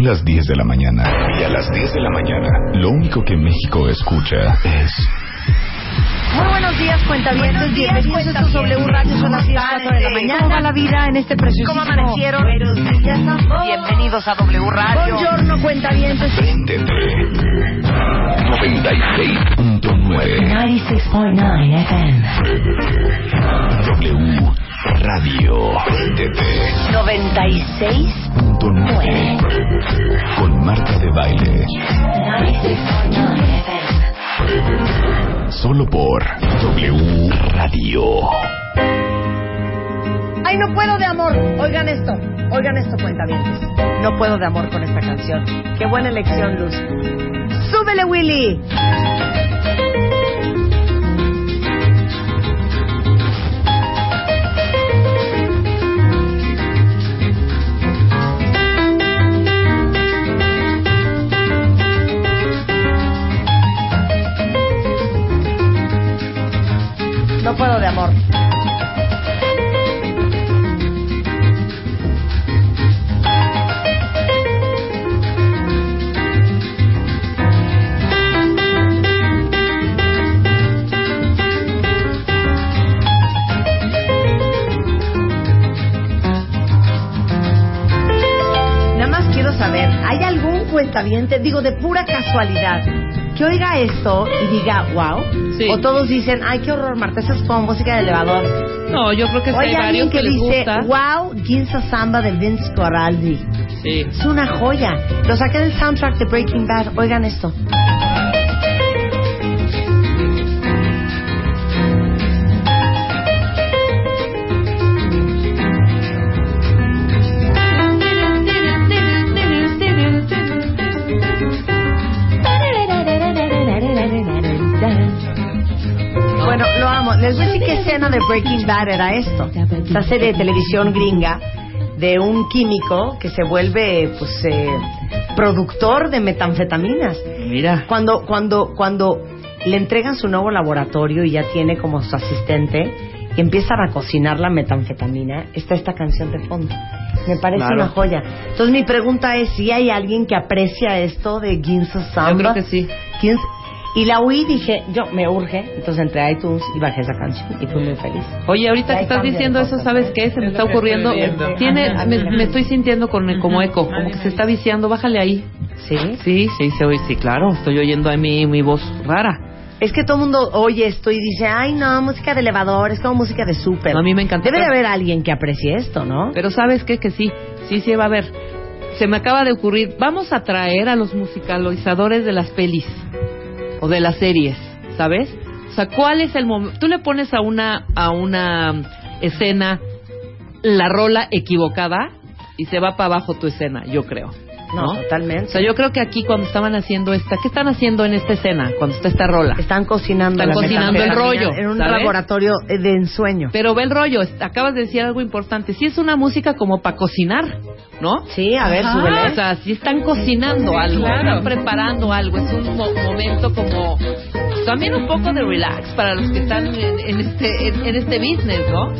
Las 10 de la mañana. Y a las 10 de la mañana, lo único que México escucha es... Muy buenos días, cuentavientes. Bienvenidos a W Radio. Son las 10 4 de la mañana. ¿Cómo va la vida en este precioso ¿Cómo amanecieron? Bienvenidos a W Radio. Buongiorno, cuentavientes. TT 96.9 96.9 FM. W Radio TT 96. con Marta de Baile. 96.9 FM. Solo por W Radio. Ay, no puedo de amor. Oigan esto. Oigan esto, cuentavientes. No puedo de amor con esta canción. Qué buena elección, Luz. ¡Súbele, Willy! Puedo de amor. Nada más quiero saber, ¿hay algún cuentaviente, digo de pura casualidad, que oiga esto y diga, wow? Sí. O todos dicen, ay, qué horror, Marta, esa es como música de elevador. No, yo creo que Oye, hay alguien varios que, que les dice, gusta. wow, Ginza Samba de Vince Coraldi. Sí. Es una joya. Lo saqué del soundtrack de Breaking Bad. Oigan esto. De Breaking Bad era esto. Esta serie de televisión gringa de un químico que se vuelve, pues, eh, productor de metanfetaminas. Mira. Cuando, cuando, cuando le entregan su nuevo laboratorio y ya tiene como su asistente y empiezan a cocinar la metanfetamina, está esta canción de fondo. Me parece Claro. una joya. Entonces mi pregunta es si hay alguien que aprecia esto de Ginza Samba. Yo creo que sí. Y la oí dije, yo me urge. Entonces entré a iTunes y bajé esa canción y fui muy feliz. Oye, ahorita que estás diciendo eso, ¿sabes qué? Se me Es está ocurriendo. Tiene, me, me estoy sintiendo con, como eco, como que se está viciando. Bájale ahí. ¿Sí? Sí, sí, se oye. Sí, claro. Estoy oyendo a mí mi voz rara. Es que todo el mundo oye esto y dice, ay no, música de elevador, es como música de súper. A mí me encanta. Debe de haber alguien que aprecie esto, ¿no? Pero ¿sabes qué? Que sí. Sí, sí va a haber. Se me acaba de ocurrir. Vamos a traer a los musicalizadores de las pelis o de las series, ¿sabes? O sea, ¿cuál es el momento? Tú le pones a una a una escena la rola equivocada y se va para abajo tu escena, yo creo. No, ¿no? totalmente. O sea, yo creo que aquí cuando estaban haciendo esta, ¿qué están haciendo en esta escena cuando está esta rola? Están cocinando, Están la cocinando el rollo, en un ¿sabes? laboratorio eh, de ensueño. Pero ve el rollo, acabas de decir algo importante. Sí es una música como para cocinar, ¿no? Sí, a ver, súbele. O sea, si están cocinando algo, claro. están preparando algo, es un mo- momento como también un poco de relax para los que están en, en este en, en este business, ¿no?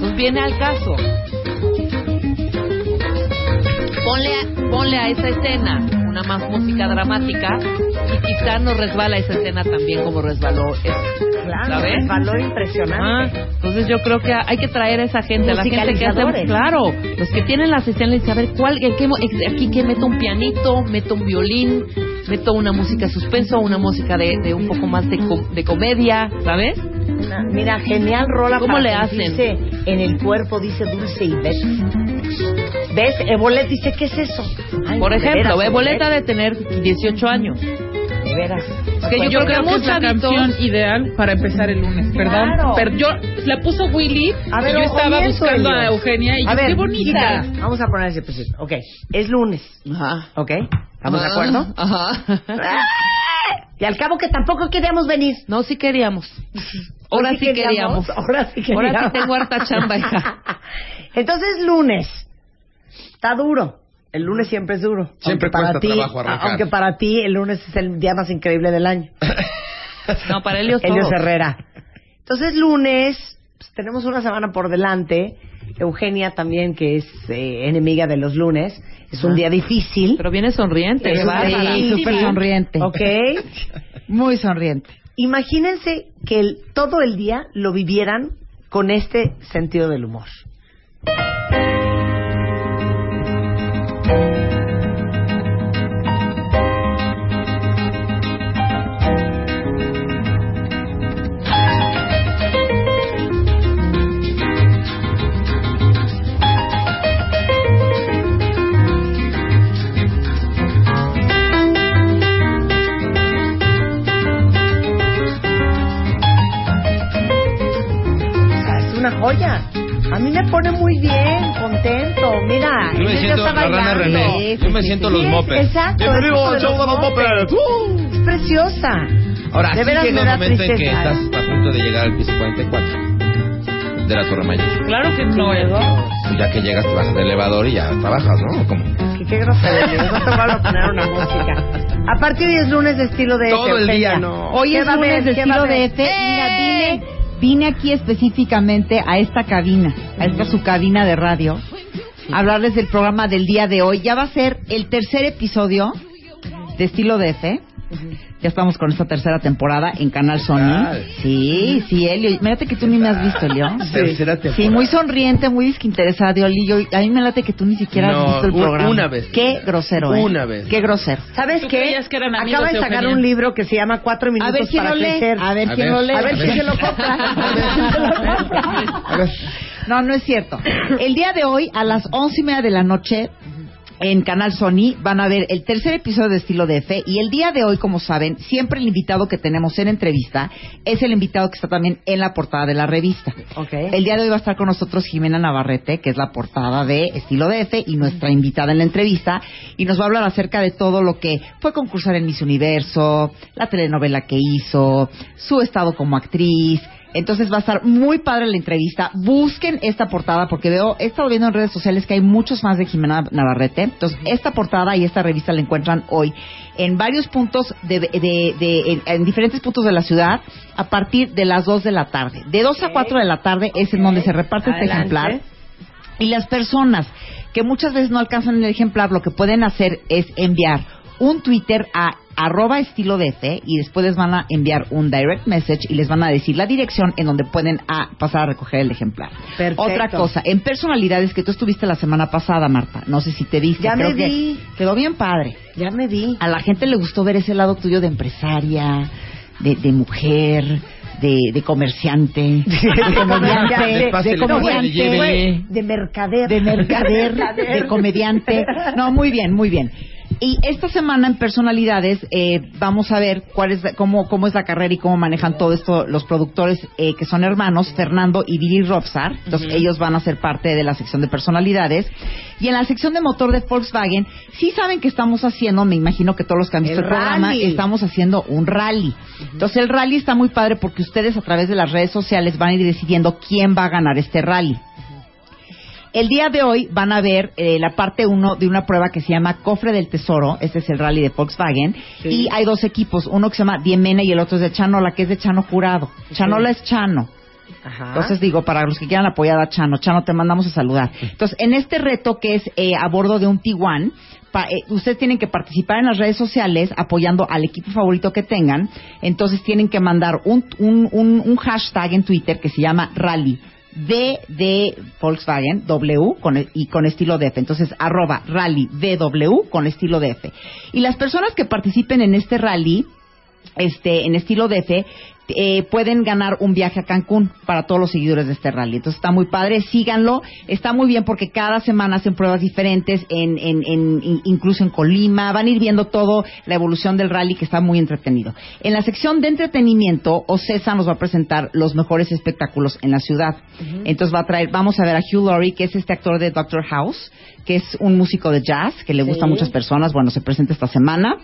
Pues viene al caso. Ponle a, ponle a esa escena una más música dramática y quizá no resbala esa escena también como resbaló esta. Claro, Ah, impresionante. entonces yo creo que hay que traer a esa gente, a la gente que hace, claro, los que tienen las escenas, a ver cuál, en qué aquí que meto un pianito, meto un violín, meto una música de suspenso, una música de, de un poco más de, com- de comedia, ¿sabes? Una- Mira, genial rola ¿Cómo para le hacen? sentirse en el cuerpo, dice Dulce y ¿ves? ¿Ves? Ebolet dice, ¿qué es eso? Ay, Por ejemplo, veras, Boleta de tener 18 años. De veras. Es que yo, Yo creo que creo que es la canción ideal para empezar el lunes, perdón. Claro. Pero yo la puso Willy A ver, y yo estaba oye, buscando a Eugenia y A yo, ver, qué bonita. Vamos a poner ese principio. Ok, es lunes, Ajá. ¿ok? ¿Estamos de acuerdo? Ajá. Y al cabo que tampoco queríamos venir. No, sí queríamos. Ahora sí queríamos. Ahora sí queríamos. Ahora sí tengo harta chamba, hija. Entonces, lunes. Está duro. El lunes siempre es duro. Siempre Aunque para ti, trabajo arrancar. Aunque para ti el lunes es el día más increíble del año. No, para Helios Elio todos. Herrera. Entonces, lunes, pues, tenemos una semana por delante. Eugenia también, que es eh, enemiga de los lunes. Es un Ajá. día difícil. Pero viene sonriente, difícil. súper sonriente. Ok. Muy sonriente. Imagínense que el- todo el día lo vivieran con este sentido del humor. Joya. A mí me pone muy bien, contento. Mira, Yo me siento está la rana bailando. René. Yo me siento los Sí, mopeds. Exacto. Bienvenido es al eso show de los mopeds. Es preciosa. Ahora, De sí veras llega me un momento en que estás a punto de llegar al piso 44 de la Torre Mayor. Claro que no. Pues ya que llegas, te bajas del elevador y ya trabajas, ¿no? Que qué grosería. No te a poner una música. A partir de hoy es lunes de estilo de Todo el día, no. Hoy ¿Qué es lunes de ¿Qué va a estilo de? F. Mira, ¡Eh! Vine, aquí específicamente a esta cabina, a esta su cabina de radio, a hablarles del programa del día de hoy. Ya va a ser el tercer episodio de estilo de F. Ya estamos con esta tercera temporada en Canal Sony. Sí, sí, Elio. Mírate que tú ni me has visto, Elio. Tercera temporada. Sí, muy sonriente, muy disquinteresado, Elio. A mí me late que tú ni siquiera has visto el programa. una vez. Qué grosero, ¿eh? Una vez. Qué grosero. ¿Sabes ¿Tú qué? creías que eran amigos Acaba de sacar Eugenia? un libro que se llama Cuatro minutos A ver quién para lo lee. crecer. A ver quién lo lee. A ver quién se lo compra. A ver quién se lo compra. A ver. No, no es cierto. El día de hoy, a las once y media de la noche, en Canal Sony, van a ver el tercer episodio de Estilo de F. Y el día de hoy, como saben, siempre el invitado que tenemos en entrevista es el invitado que está también en la portada de la revista. Ok. El día de hoy va a estar con nosotros Jimena Navarrete, que es la portada de Estilo de F y nuestra invitada en la entrevista, y nos va a hablar acerca de todo lo que fue concursar en Miss Universo, la telenovela que hizo, su estado como actriz. Entonces va a estar muy padre la entrevista. Busquen esta portada porque veo, he estado viendo en redes sociales que hay muchos más de Jimena Navarrete. Entonces, esta portada y esta revista la encuentran hoy en varios puntos, de, de- de- en, en diferentes puntos de la ciudad a partir de las 2 de la tarde. De 2 a 4 de la tarde es en donde se reparte este ejemplar. Y las personas que muchas veces no alcanzan el ejemplar, lo que pueden hacer es enviar un Twitter a arroba estilo de F y después les van a enviar un direct message y les van a decir la dirección en donde pueden pasar a recoger el ejemplar. Perfecto. Otra cosa, en personalidades que tú estuviste la semana pasada, Marta, no sé si te viste, Ya creo me que vi. quedó bien padre. Ya me vi. A la gente le gustó ver ese lado tuyo de empresaria, de, de mujer, de, de comerciante, de comediante, De comediante, de mercader. de mercader, de comediante. No, muy bien, muy bien. Y esta semana en personalidades eh, vamos a ver cuál es cómo, cómo es la carrera y cómo manejan todo esto los productores eh, que son hermanos, Fernando y Billy Robsar. Entonces ellos van a ser parte de la sección de personalidades. Y en la sección de motor de Volkswagen, sí saben que estamos haciendo, me imagino que todos los que han visto El el, programa, estamos haciendo un rally. Entonces el rally está muy padre porque ustedes a través de las redes sociales van a ir decidiendo quién va a ganar este rally. El día de hoy van a ver eh, la parte 1 de una prueba que se llama Cofre del Tesoro. Este es el rally de Volkswagen. Y hay dos equipos, uno que se llama Diemena y el otro es de Chanola, que es de Chano Jurado. Chanola es Chano. Ajá. Entonces digo, para los que quieran apoyar a Chano, Chano, te mandamos a saludar. Entonces, en este reto que es eh, a bordo de un Tiguan, pa- eh, ustedes tienen que participar en las redes sociales apoyando al equipo favorito que tengan. Entonces tienen que mandar un, un, un, un hashtag en Twitter que se llama Rally. D de Volkswagen, W, con, el- y con estilo DF. Entonces, arroba rally DW con estilo DF. Y las personas que participen en este rally, este, en estilo DF, eh, pueden ganar un viaje a Cancún para todos los seguidores de este rally. Entonces está muy padre, síganlo. Está muy bien porque cada semana hacen pruebas diferentes, en, en, en- in- incluso en Colima. Van a ir viendo todo la evolución del rally que está muy entretenido. En la sección de entretenimiento, Ocesa nos va a presentar los mejores espectáculos en la ciudad. Entonces va a traer, vamos a ver a Hugh Laurie, que es este actor de Doctor House, que es un músico de jazz que le gusta a muchas personas. Bueno, se presenta esta semana.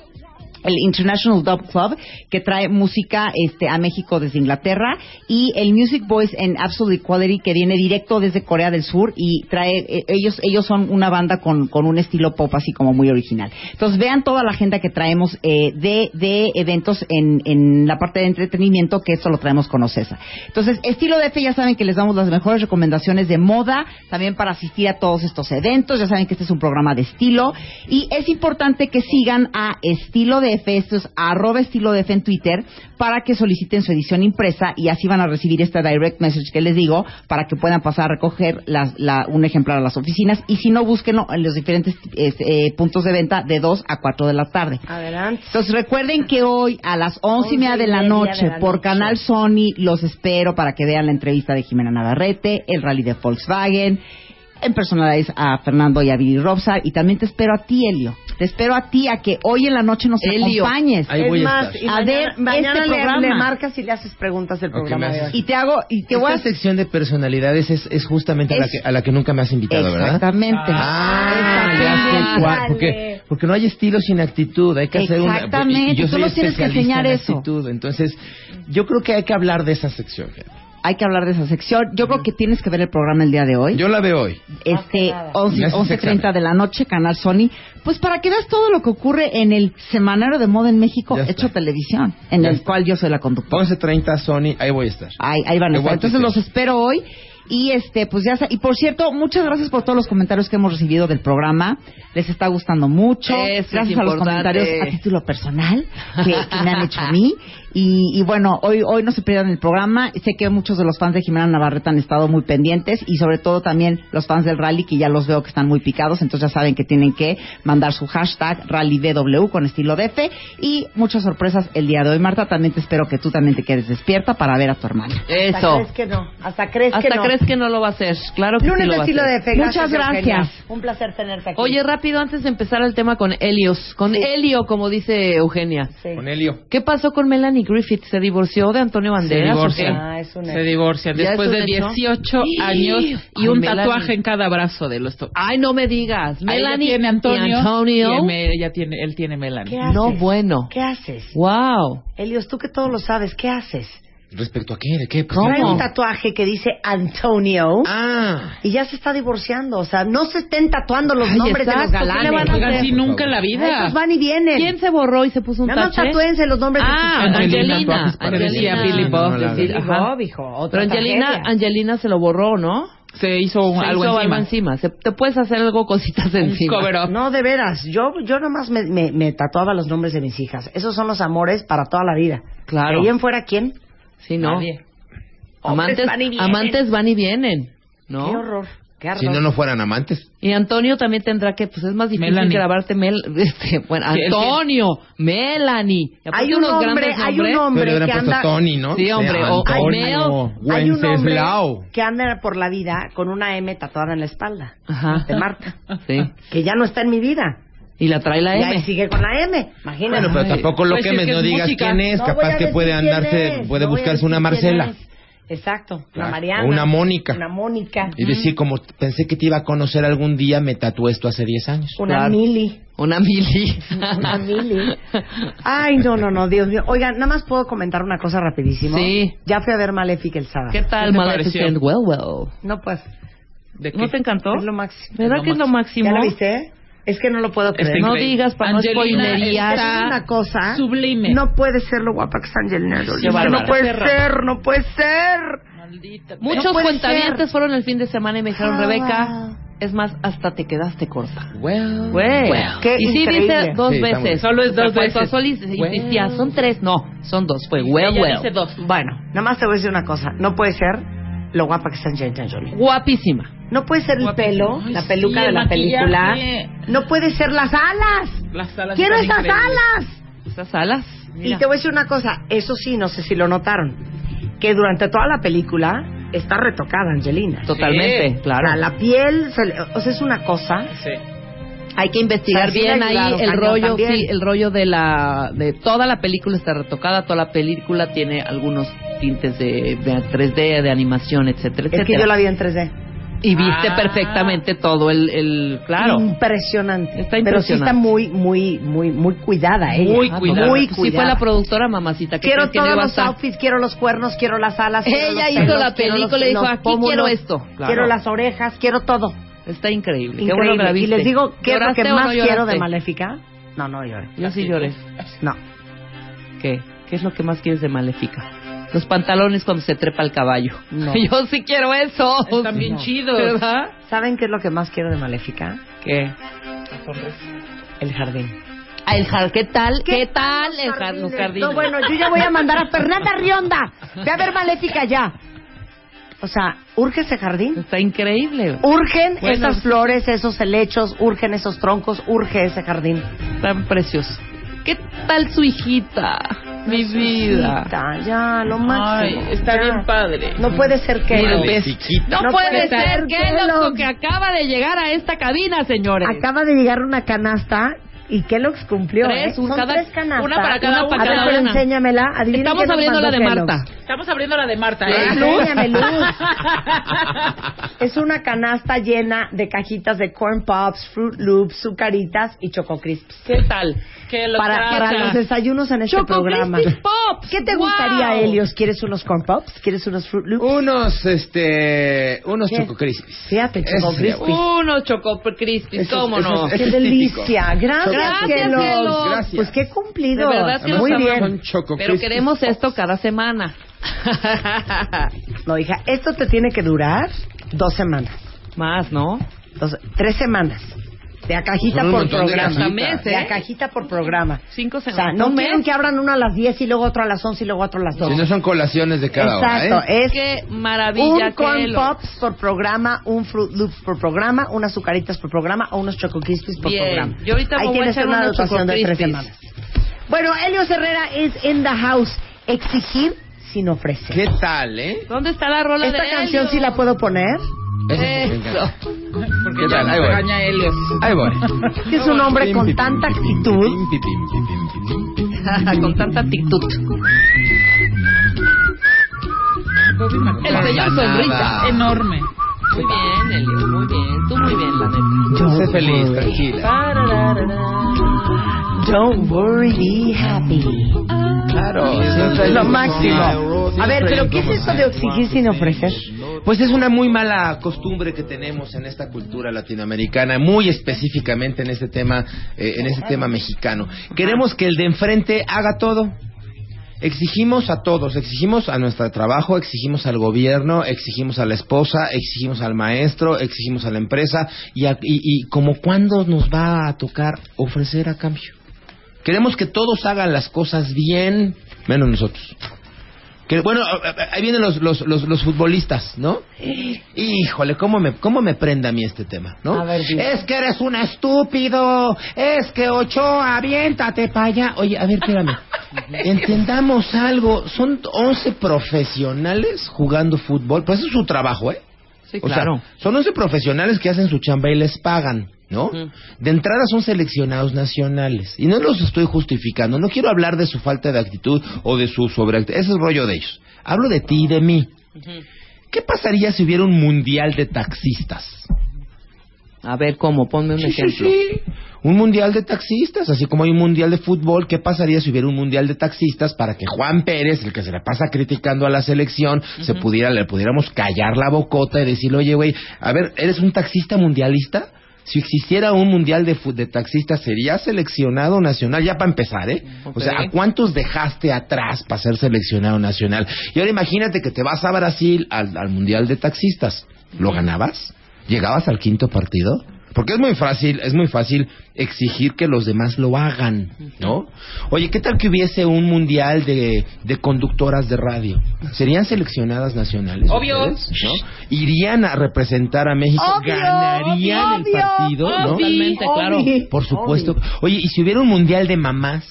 El International Dub Club, que trae música este, a México desde Inglaterra, y el Music Boys en Absolute Equality, que viene directo desde Corea del Sur y trae, eh, ellos, ellos son una banda con, con un estilo pop así como muy original. Entonces vean toda la agenda que traemos eh, de, de eventos en, en la parte de entretenimiento, que esto lo traemos con Ocesa. Entonces, estilo DF ya saben que les damos las mejores recomendaciones de moda, también para asistir a todos estos eventos, ya saben que este es un programa de estilo, y es importante que sigan a estilo DF, esto es arroba estilo DF en Twitter, para que soliciten su edición impresa y así van a recibir este direct message que les digo, para que puedan pasar a recoger las- la- un ejemplar a las oficinas, y si no, búsquenlo en los diferentes este, eh, puntos de venta de 2 a 4 de la tarde. Adelante. Entonces recuerden que hoy a las once y media de la noche de la por noche. Canal Sony los espero para que vean la entrevista de Jimena Navarrete, el rally de Volkswagen, en personalize a Fernando y a Billy Robsar y también te espero a ti, Elio. Te espero a ti a que hoy en la noche nos Elio. acompañes. Ahí es voy a más, estar. y A mañana, ver, mañana este le, programa. le marcas y le haces preguntas del programa de hoy. Y te hago y te voy a Esta sección de personalidades es, es justamente a la, Es- que, a la que nunca me has invitado, ¿verdad? Exactamente. Ah, ya sé Exactamente. cuál, porque, porque no hay estilo sin actitud, hay que hacer una... Exactamente, tú nos tienes que enseñar en eso. actitud, entonces yo creo que hay que hablar de esa sección. gente. Hay que hablar de esa sección. Yo creo que tienes que ver el programa el día de hoy. Yo la veo hoy. este nada. 11, Me haces 11.30 examen. de la noche, Canal Sony, pues para que veas todo lo que ocurre en el Semanario de Moda en México, Ya está. hecho televisión, en Ya el está. cual yo soy la conductora. 11.30 Sony, ahí voy a estar. Ahí, ahí van a estar. Entonces los espero hoy. Y este, pues ya está. Y por cierto, muchas gracias por todos los comentarios que hemos recibido del programa. Les está gustando mucho. Eso es gracias a los comentarios a título personal que, que me han hecho a mí. Y, y bueno, hoy, hoy no se pierdan el programa. Sé que muchos de los fans de Jimena Navarrete han estado muy pendientes y sobre todo también los fans del rally que ya los veo que están muy picados. Entonces ya saben que tienen que mandar su hashtag rallybw con estilo DF y muchas sorpresas el día de hoy. Marta, también te espero que tú también te quedes despierta para ver a tu hermana. Hasta Eso. crees que no. Hasta crees que Hasta no. crees que no lo va a hacer. Claro que sí Lunes lo de va a estilo hacer. fe. Muchas Eugenia. gracias. Un placer tenerte aquí. Oye, rápido, antes de empezar el tema con Helios. Con Sí. Helio, como dice Eugenia. Sí. Con Helio. ¿Qué pasó con Melanie Griffith? ¿Se divorció de Antonio Banderas? o divorció. qué? Ah, es una... Se divorcian ¿Ya después es un de hecho? 18 años y Ay, un Melanie. tatuaje en cada brazo de los to- Ay, no me digas. Melanie ella tiene Antonio, y Antonio. y él, ella tiene, él tiene Melanie. ¿Qué haces? No, bueno. ¿Qué haces? Wow. Elios, tú que todo lo sabes, ¿qué haces? ¿Respecto a qué? ¿De qué? Pues, ¿Cómo? Trae un tatuaje que dice Antonio Ah, y ya se está divorciando. O sea, no se estén tatuando los Ay, nombres de los exacto, ¿qué galanes. le van a hacer? si nunca en la vida. Esos van y vienen. ¿Quién se borró y se puso un Nada más tache? tatúense los nombres Ah, de sus Angelina, Angelina. Billy No, Bob. no decir, Billy. Bob, hijo. Otra Pero Angelina, tragedia. Angelina se lo borró, ¿no? Se hizo un- Se algo hizo encima. encima. Se- te puedes hacer algo cositas encima. cover up. No, de veras. Yo, yo nomás me, me, me tatuaba los nombres de mis hijas. Esos son los amores para toda la vida. Claro. Ahí en fuera, ¿quién? Sí, no. Nadie. Amantes, van y vienen. amantes van y vienen, ¿no? Qué horror. Qué horror. si no, no fueran amantes. Y Antonio también tendrá que, pues es más difícil Melanie. grabarte Mel, este, bueno, Antonio, Melanie. Hay un unos hombre, grandes hay un hombre Pero le hubieran que puesto anda... Tony, ¿no? Sí, hombre, o- Antonio, Hay un hombre Wenceslao. que anda por la vida con una M tatuada en la espalda. Ajá. De Marta. Sí. Que ya no está en mi vida. Y la trae la Y ahí M. sigue con la M. Imagínate. Bueno, pero tampoco lo Pues que es me que no digas música. quién es. No Capaz que puede andarse, puede no buscarse una Marcela. Exacto, una Claro. Mariana. O una Mónica. Una Mónica. Y decir, como pensé que te iba a conocer algún día, me tatué esto hace 10 años. Una Claro. Mili. Una mili. Una Mili. Ay, no, no, no, Dios mío. Oigan, nada más puedo comentar una cosa rapidísimo. Sí. Ya fui a ver Malefic el sábado. ¿Qué tal, ¿Qué te Maleficent? Well, well. No, pues. ¿De qué? ¿No te encantó? Es lo máximo. ¿Verdad Es lo que es lo máximo? ¿Ya la viste? Es que no lo puedo creer. No increíble. digas para no Angelina spoilerías. está Es una cosa. Sublime. No puede ser lo guapa que está Angelina Jolie. No puede ser, no puede ser. Maldita. Muchos No cuentavientes ser. fueron el fin de semana y me dijeron, Ah, Rebeca, es más, hasta te quedaste corta. Well, Güey. Qué y sí increíble. dice dos Sí, veces. Solo es dos Pues, veces. Sol y- insistía, son tres. No, son dos. Fue well, Ella well. dice dos. Bueno, nada más te voy a decir una cosa. No puede ser lo guapa que está Angelina Jolie. Guapísima. No puede ser el pelo, Ay, la peluca sí, de la película. No puede ser las alas. Las alas Quiero esas increíbles. alas. Esas alas. Y te voy a decir una cosa. Eso sí, no sé si lo notaron. Que durante toda la película está retocada Angelina. Totalmente, Sí. claro. O sea, la piel, o sea, es una cosa. Sí. Hay que investigar sí bien ahí el rollo, sí, el rollo de la de toda la película está retocada, toda la película tiene algunos tintes de, de 3D, de animación, etcétera, Es que etcétera. yo la vi en 3D. Y viste Ah. perfectamente todo el, el claro. Impresionante. Está Pero sí está impresionante. muy, muy, muy, muy cuidada ella. Muy cuidada. Muy Sí cuidada. fue la productora mamacita. ¿Qué Quiero que todos a los outfits, quiero los cuernos, quiero las alas. quiero Ella los hizo pelos, la película y dijo, "Aquí pómulos, quiero esto". Claro. Quiero las orejas, quiero todo. Está increíble. Qué Increíble. bueno que la y viste. les digo, ¿qué es lo que ¿Lloraste o más no quiero de? Maléfica? No, no lloré. Yo sí lloré. No. ¿Qué? ¿Qué es lo que más quieres de Maléfica? Los pantalones cuando se trepa el caballo. No. Yo sí quiero eso. Están bien No. chidos. ¿Verdad? ¿Saben qué es lo que más quiero de Maléfica? ¿Qué? El jardín. Ah, el jar- ¿Qué tal? ¿Qué, tal tal los el jar- los jardines? jardines? No, bueno, yo ya voy a mandar a Fernanda Rionda. Ve a ver Maléfica ya. O sea, urge ese jardín. Está increíble. Urgen Bueno, esas flores, esos helechos, urgen esos troncos, urge ese jardín. Tan precioso. ¿Qué tal su hijita? Mi vida. Hijita, ya, lo máximo. Ay, está ya. bien padre. No puede ser que Mira, no. ves. No, No puede puede ser que lo- que acaba de llegar a esta cabina, señores. Acaba de llegar una canasta y Kellogg's cumplió. Tres, ¿eh? un Son cada- tres canastas. una para cada- a para ver, cada pero una. enséñamela. Adivinen Estamos abriendo la de Kellogg's. Marta. Estamos abriendo la de Marta, ¿eh? enséñame, Luz. Es una canasta llena de cajitas de corn pops, fruit loops, sucaritas y choco crisps. ¿Qué tal? ¿Qué lo Para, para los desayunos en este Choco programa. Crispy Pops. ¿Qué te Wow. gustaría, Helios? ¿Quieres unos corn pops? ¿Quieres unos fruit loops? Unos, este, unos ¿Qué? Choco Crispies. Fíjate, Choco Eso sería Crispy. Uno Choco Crispy, Eso- ¿cómo eso no? es- ¡Qué delicia! Gracias, Gracias, Kellogg's. Kellogg's. Gracias. Pues qué cumplido. De verdad que Muy los bien. Son Choco Pero queremos esto cada semana. No, hija, esto te tiene que durar dos semanas. Más, ¿no? Dos- tres semanas. De a cajita Son por montón de programa. Hasta mes, De ¿eh? a cajita por programa. Cinco O sea, no Un quieren mes. que abran uno a las 10 y luego otro a las 11 y luego otro a las 12. Si no son colaciones de cada Exacto, hora, ¿eh? es Qué maravilla un corn pops por programa, un fruit loops por programa, unas azucaritas por programa o unos choco crispies por Bien. programa. Yo ahorita Ahí voy a tienes echar una dotación de tres semanas. Bueno, Helios Herrera es in the house. Exigir sin ofrecer. ¿Qué tal, eh? ¿Dónde está la rola Esta de canción Helio? sí la puedo poner. Eso. me Eso. Porque ¿Qué ya tal? Ahí voy. regaña Helios. Ahí voy. Es un hombre con tanta actitud. Con tanta actitud. El señor sonrisa. Enorme. Muy bien, Elio, muy bien. Tú muy bien, la neta. Sé feliz, tranquila. Don't worry, be happy. Claro. Es lo máximo. A ver, pero ¿qué es esto de exigir sin ofrecer? Pues es una muy mala costumbre que tenemos en esta cultura latinoamericana, muy específicamente en este tema, eh, en este tema mexicano. Queremos que el de enfrente haga todo. Exigimos a todos, exigimos a nuestro trabajo, exigimos al gobierno, exigimos a la esposa, exigimos al maestro, exigimos a la empresa y, a- y, y como cuándo nos va a tocar ofrecer a cambio. Queremos que todos hagan las cosas bien, menos nosotros. Que, bueno, ahí vienen los, los, los, los futbolistas, ¿no? Híjole, ¿cómo me, ¿cómo me prende a mí este tema, no? A ver, dime. es que eres un estúpido, es que Ochoa, aviéntate para allá. Oye, a ver, espérame. Entendamos algo, son 11 profesionales jugando fútbol, pues eso es su trabajo, ¿eh? Sí, O claro. sea, son 11 profesionales que hacen su chamba y les pagan, ¿no? De entrada son seleccionados nacionales. Y no los estoy justificando. No quiero hablar de su falta de actitud o de su sobreactitud. Ese es rollo de ellos. Hablo de ti y de mí. ¿Qué pasaría si hubiera un mundial de taxistas? A ver, ¿cómo? Ponme un Sí, sí, ejemplo. sí. Un mundial de taxistas, así como hay un mundial de fútbol, ¿qué pasaría si hubiera un mundial de taxistas para que Juan Pérez, el que se la pasa criticando a la selección, se pudiera, le pudiéramos callar la bocota y decirle, oye, güey, a ver, ¿eres un taxista mundialista? Si existiera un mundial de, taxistas, ¿sería seleccionado nacional? Ya para empezar, ¿eh? O sea, ¿a cuántos dejaste atrás para ser seleccionado nacional? Y ahora imagínate que te vas a Brasil al, al mundial de taxistas. ¿Lo ganabas? ¿Llegabas al quinto partido? Porque es muy fácil, es muy fácil exigir que los demás lo hagan, ¿no? Oye, ¿qué tal que hubiese un mundial de, de conductoras de radio? ¿Serían seleccionadas nacionales? Obvio. ustedes? ¿no? ¿Irían a representar a México? Obvio, ¿Ganarían obvio, el partido? ¿no? Totalmente, claro. Obvio. Por supuesto. Oye, ¿y si hubiera un mundial de mamás?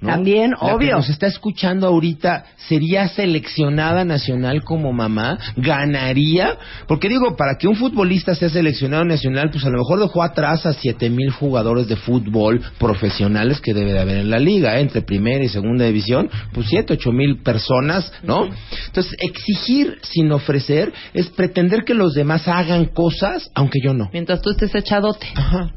¿No? También, La que obvio. nos está escuchando ahorita sería seleccionada nacional como mamá, ganaría, porque digo, para que un futbolista sea seleccionado nacional, pues a lo mejor dejó atrás a siete mil jugadores de fútbol profesionales que debe de haber en la liga, ¿eh? entre primera y segunda división, pues siete, ocho mil personas, ¿no? Entonces, exigir sin ofrecer es pretender que los demás hagan cosas, aunque yo no. Mientras tú estés echadote. Ajá.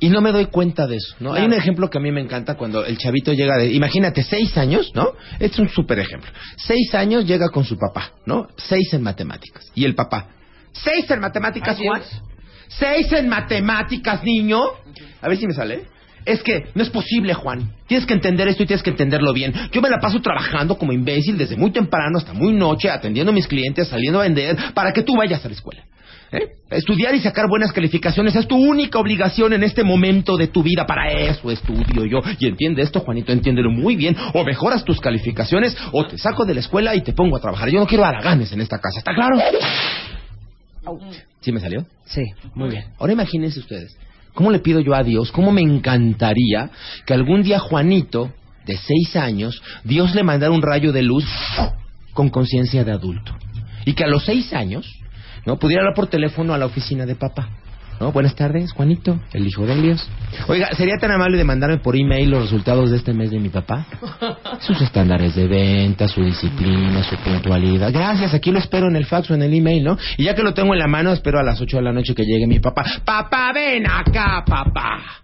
Y no me doy cuenta de eso, ¿no? Hay un ejemplo que a mí me encanta cuando el chavito llega de, imagínate, seis años, ¿no? Este es un súper ejemplo. Seis años llega con su papá, ¿no? Seis en matemáticas. Y el papá, ¿seis en matemáticas, Juan? ¿Seis en matemáticas, niño? A ver si me sale. Es que no es posible, Juan. Tienes que entender esto y tienes que entenderlo bien. Yo me la paso trabajando como imbécil desde muy temprano hasta muy noche, atendiendo a mis clientes, saliendo a vender, para que tú vayas a la escuela. ¿Eh? Estudiar y sacar buenas calificaciones es tu única obligación en este momento de tu vida. Para eso estudio yo. Y entiende esto, Juanito, entiéndelo muy bien. O mejoras tus calificaciones o te saco de la escuela y te pongo a trabajar. Yo no quiero haraganes en esta casa, ¿está claro? ¿Sí me salió? Sí. Muy bien. Ahora imagínense ustedes, ¿cómo le pido yo a Dios? ¿Cómo me encantaría que algún día Juanito, de seis años, Dios le mandara un rayo de luz con conciencia de adulto? Y que a los seis años, ¿no? Pudiera hablar por teléfono a la oficina de papá. ¿No? Buenas tardes, Juanito, el hijo de Dios. Oiga, ¿sería tan amable de mandarme por email los resultados de este mes de mi papá? Sus estándares de venta, su disciplina, su puntualidad. Gracias, aquí lo espero en el fax o en el email, ¿no? Y ya que lo tengo en la mano, espero a las 8 de la noche que llegue mi papá. Papá, ven acá, papá.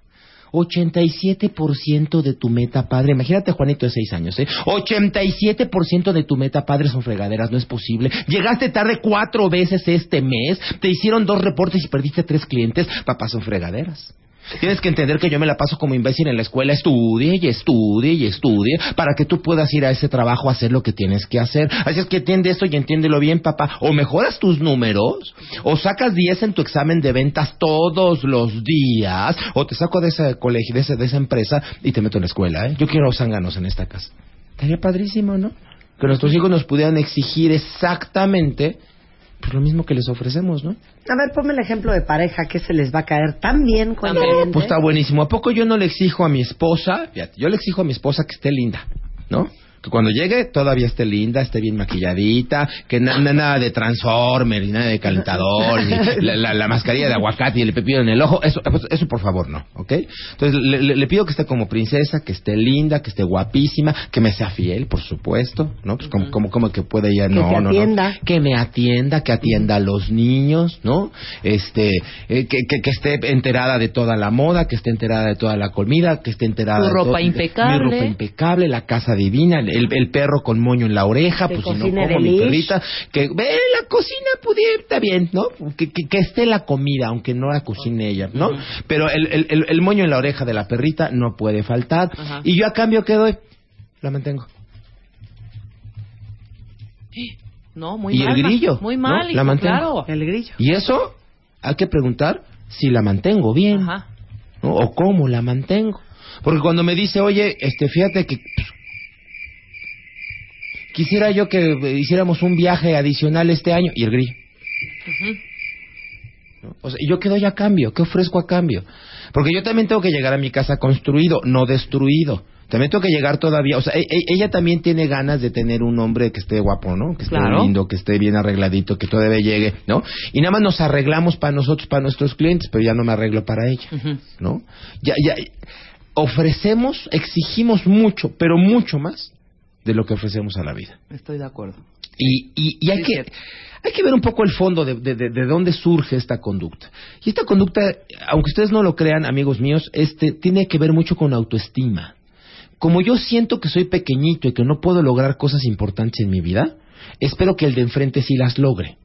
87% de tu meta padre, imagínate Juanito de 6 años, ¿eh? 87% de tu meta padre son fregaderas, no es posible. Llegaste tarde cuatro veces este mes, te hicieron dos reportes y perdiste tres clientes, papá son fregaderas. Tienes que entender que yo me la paso como imbécil en la escuela, estudie y estudie y estudie para que tú puedas ir a ese trabajo a hacer lo que tienes que hacer. Así es que entiende esto y entiéndelo bien, papá. O mejoras tus números, o sacas 10 en tu examen de ventas todos los días, o te saco de ese colegio, de, ese- de esa empresa y te meto en la escuela, ¿eh? Yo quiero zánganos en esta casa. Estaría padrísimo, ¿no? Que nuestros hijos nos pudieran exigir exactamente pues, lo mismo que les ofrecemos, ¿no? A ver, ponme el ejemplo de pareja que se les va a caer tan bien cuando También. Pues está buenísimo. ¿A poco yo no le exijo a mi esposa? Fíjate, yo le exijo a mi esposa que esté linda, ¿no? Que cuando llegue todavía esté linda, esté bien maquilladita, que na- na- nada de transformer, ni nada de calentador, ni la, la- la mascarilla de aguacate y el pepino en el ojo. Eso, pues, eso por favor no, ¿ok? Entonces le, le- le pido que esté como princesa, que esté linda, que esté guapísima, que me sea fiel, por supuesto, ¿no? Pues como, como, como que puede ella, Que no, te no, atienda. Que me atienda, que atienda a los niños, ¿no? Este, eh, que, que, que esté enterada de toda la moda, que esté enterada de toda la comida, que esté enterada Tu de ropa impecable. Mi ropa impecable, la casa divina, el, el perro con moño en la oreja, Que pues si no como mi perrita, que ve la cocina pudiera, está bien, ¿no? Que, que, que esté la comida, aunque no la cocine ella, ¿no? Pero el, el, el, el moño en la oreja de la perrita no puede faltar. Ajá. Y yo a cambio que doy, la mantengo. No, muy Y el mal. grillo, Muy ¿no? mal, La mantengo. claro. El grillo. Y eso hay que preguntar si la mantengo bien. Ajá. ¿no? O cómo la mantengo. Porque cuando me dice, oye, este, fíjate que pues, quisiera yo que eh, hiciéramos un viaje adicional este año, y el grillo. ¿No? O sea, yo qué doy a cambio, qué ofrezco a cambio. Porque yo también tengo que llegar a mi casa construido, no destruido. También tengo que llegar todavía, o sea, e- e- ella también tiene ganas de tener un hombre que esté guapo, ¿no? Que esté Claro. lindo, que esté bien arregladito, que todavía llegue, ¿no? Y nada más nos arreglamos para nosotros, para nuestros clientes, pero ya no me arreglo para ella. ¿no? Ya, ya ofrecemos, exigimos mucho, pero mucho más de lo que ofrecemos a la vida. Estoy de acuerdo. Y, y, y hay, Sí, que, cierto. hay que ver un poco el fondo de, de, de- de dónde surge esta conducta. Y esta conducta, aunque ustedes no lo crean, amigos míos, este, tiene que ver mucho con autoestima. Como yo siento que soy pequeñito y que no puedo lograr cosas importantes en mi vida, espero que el de enfrente sí las logre.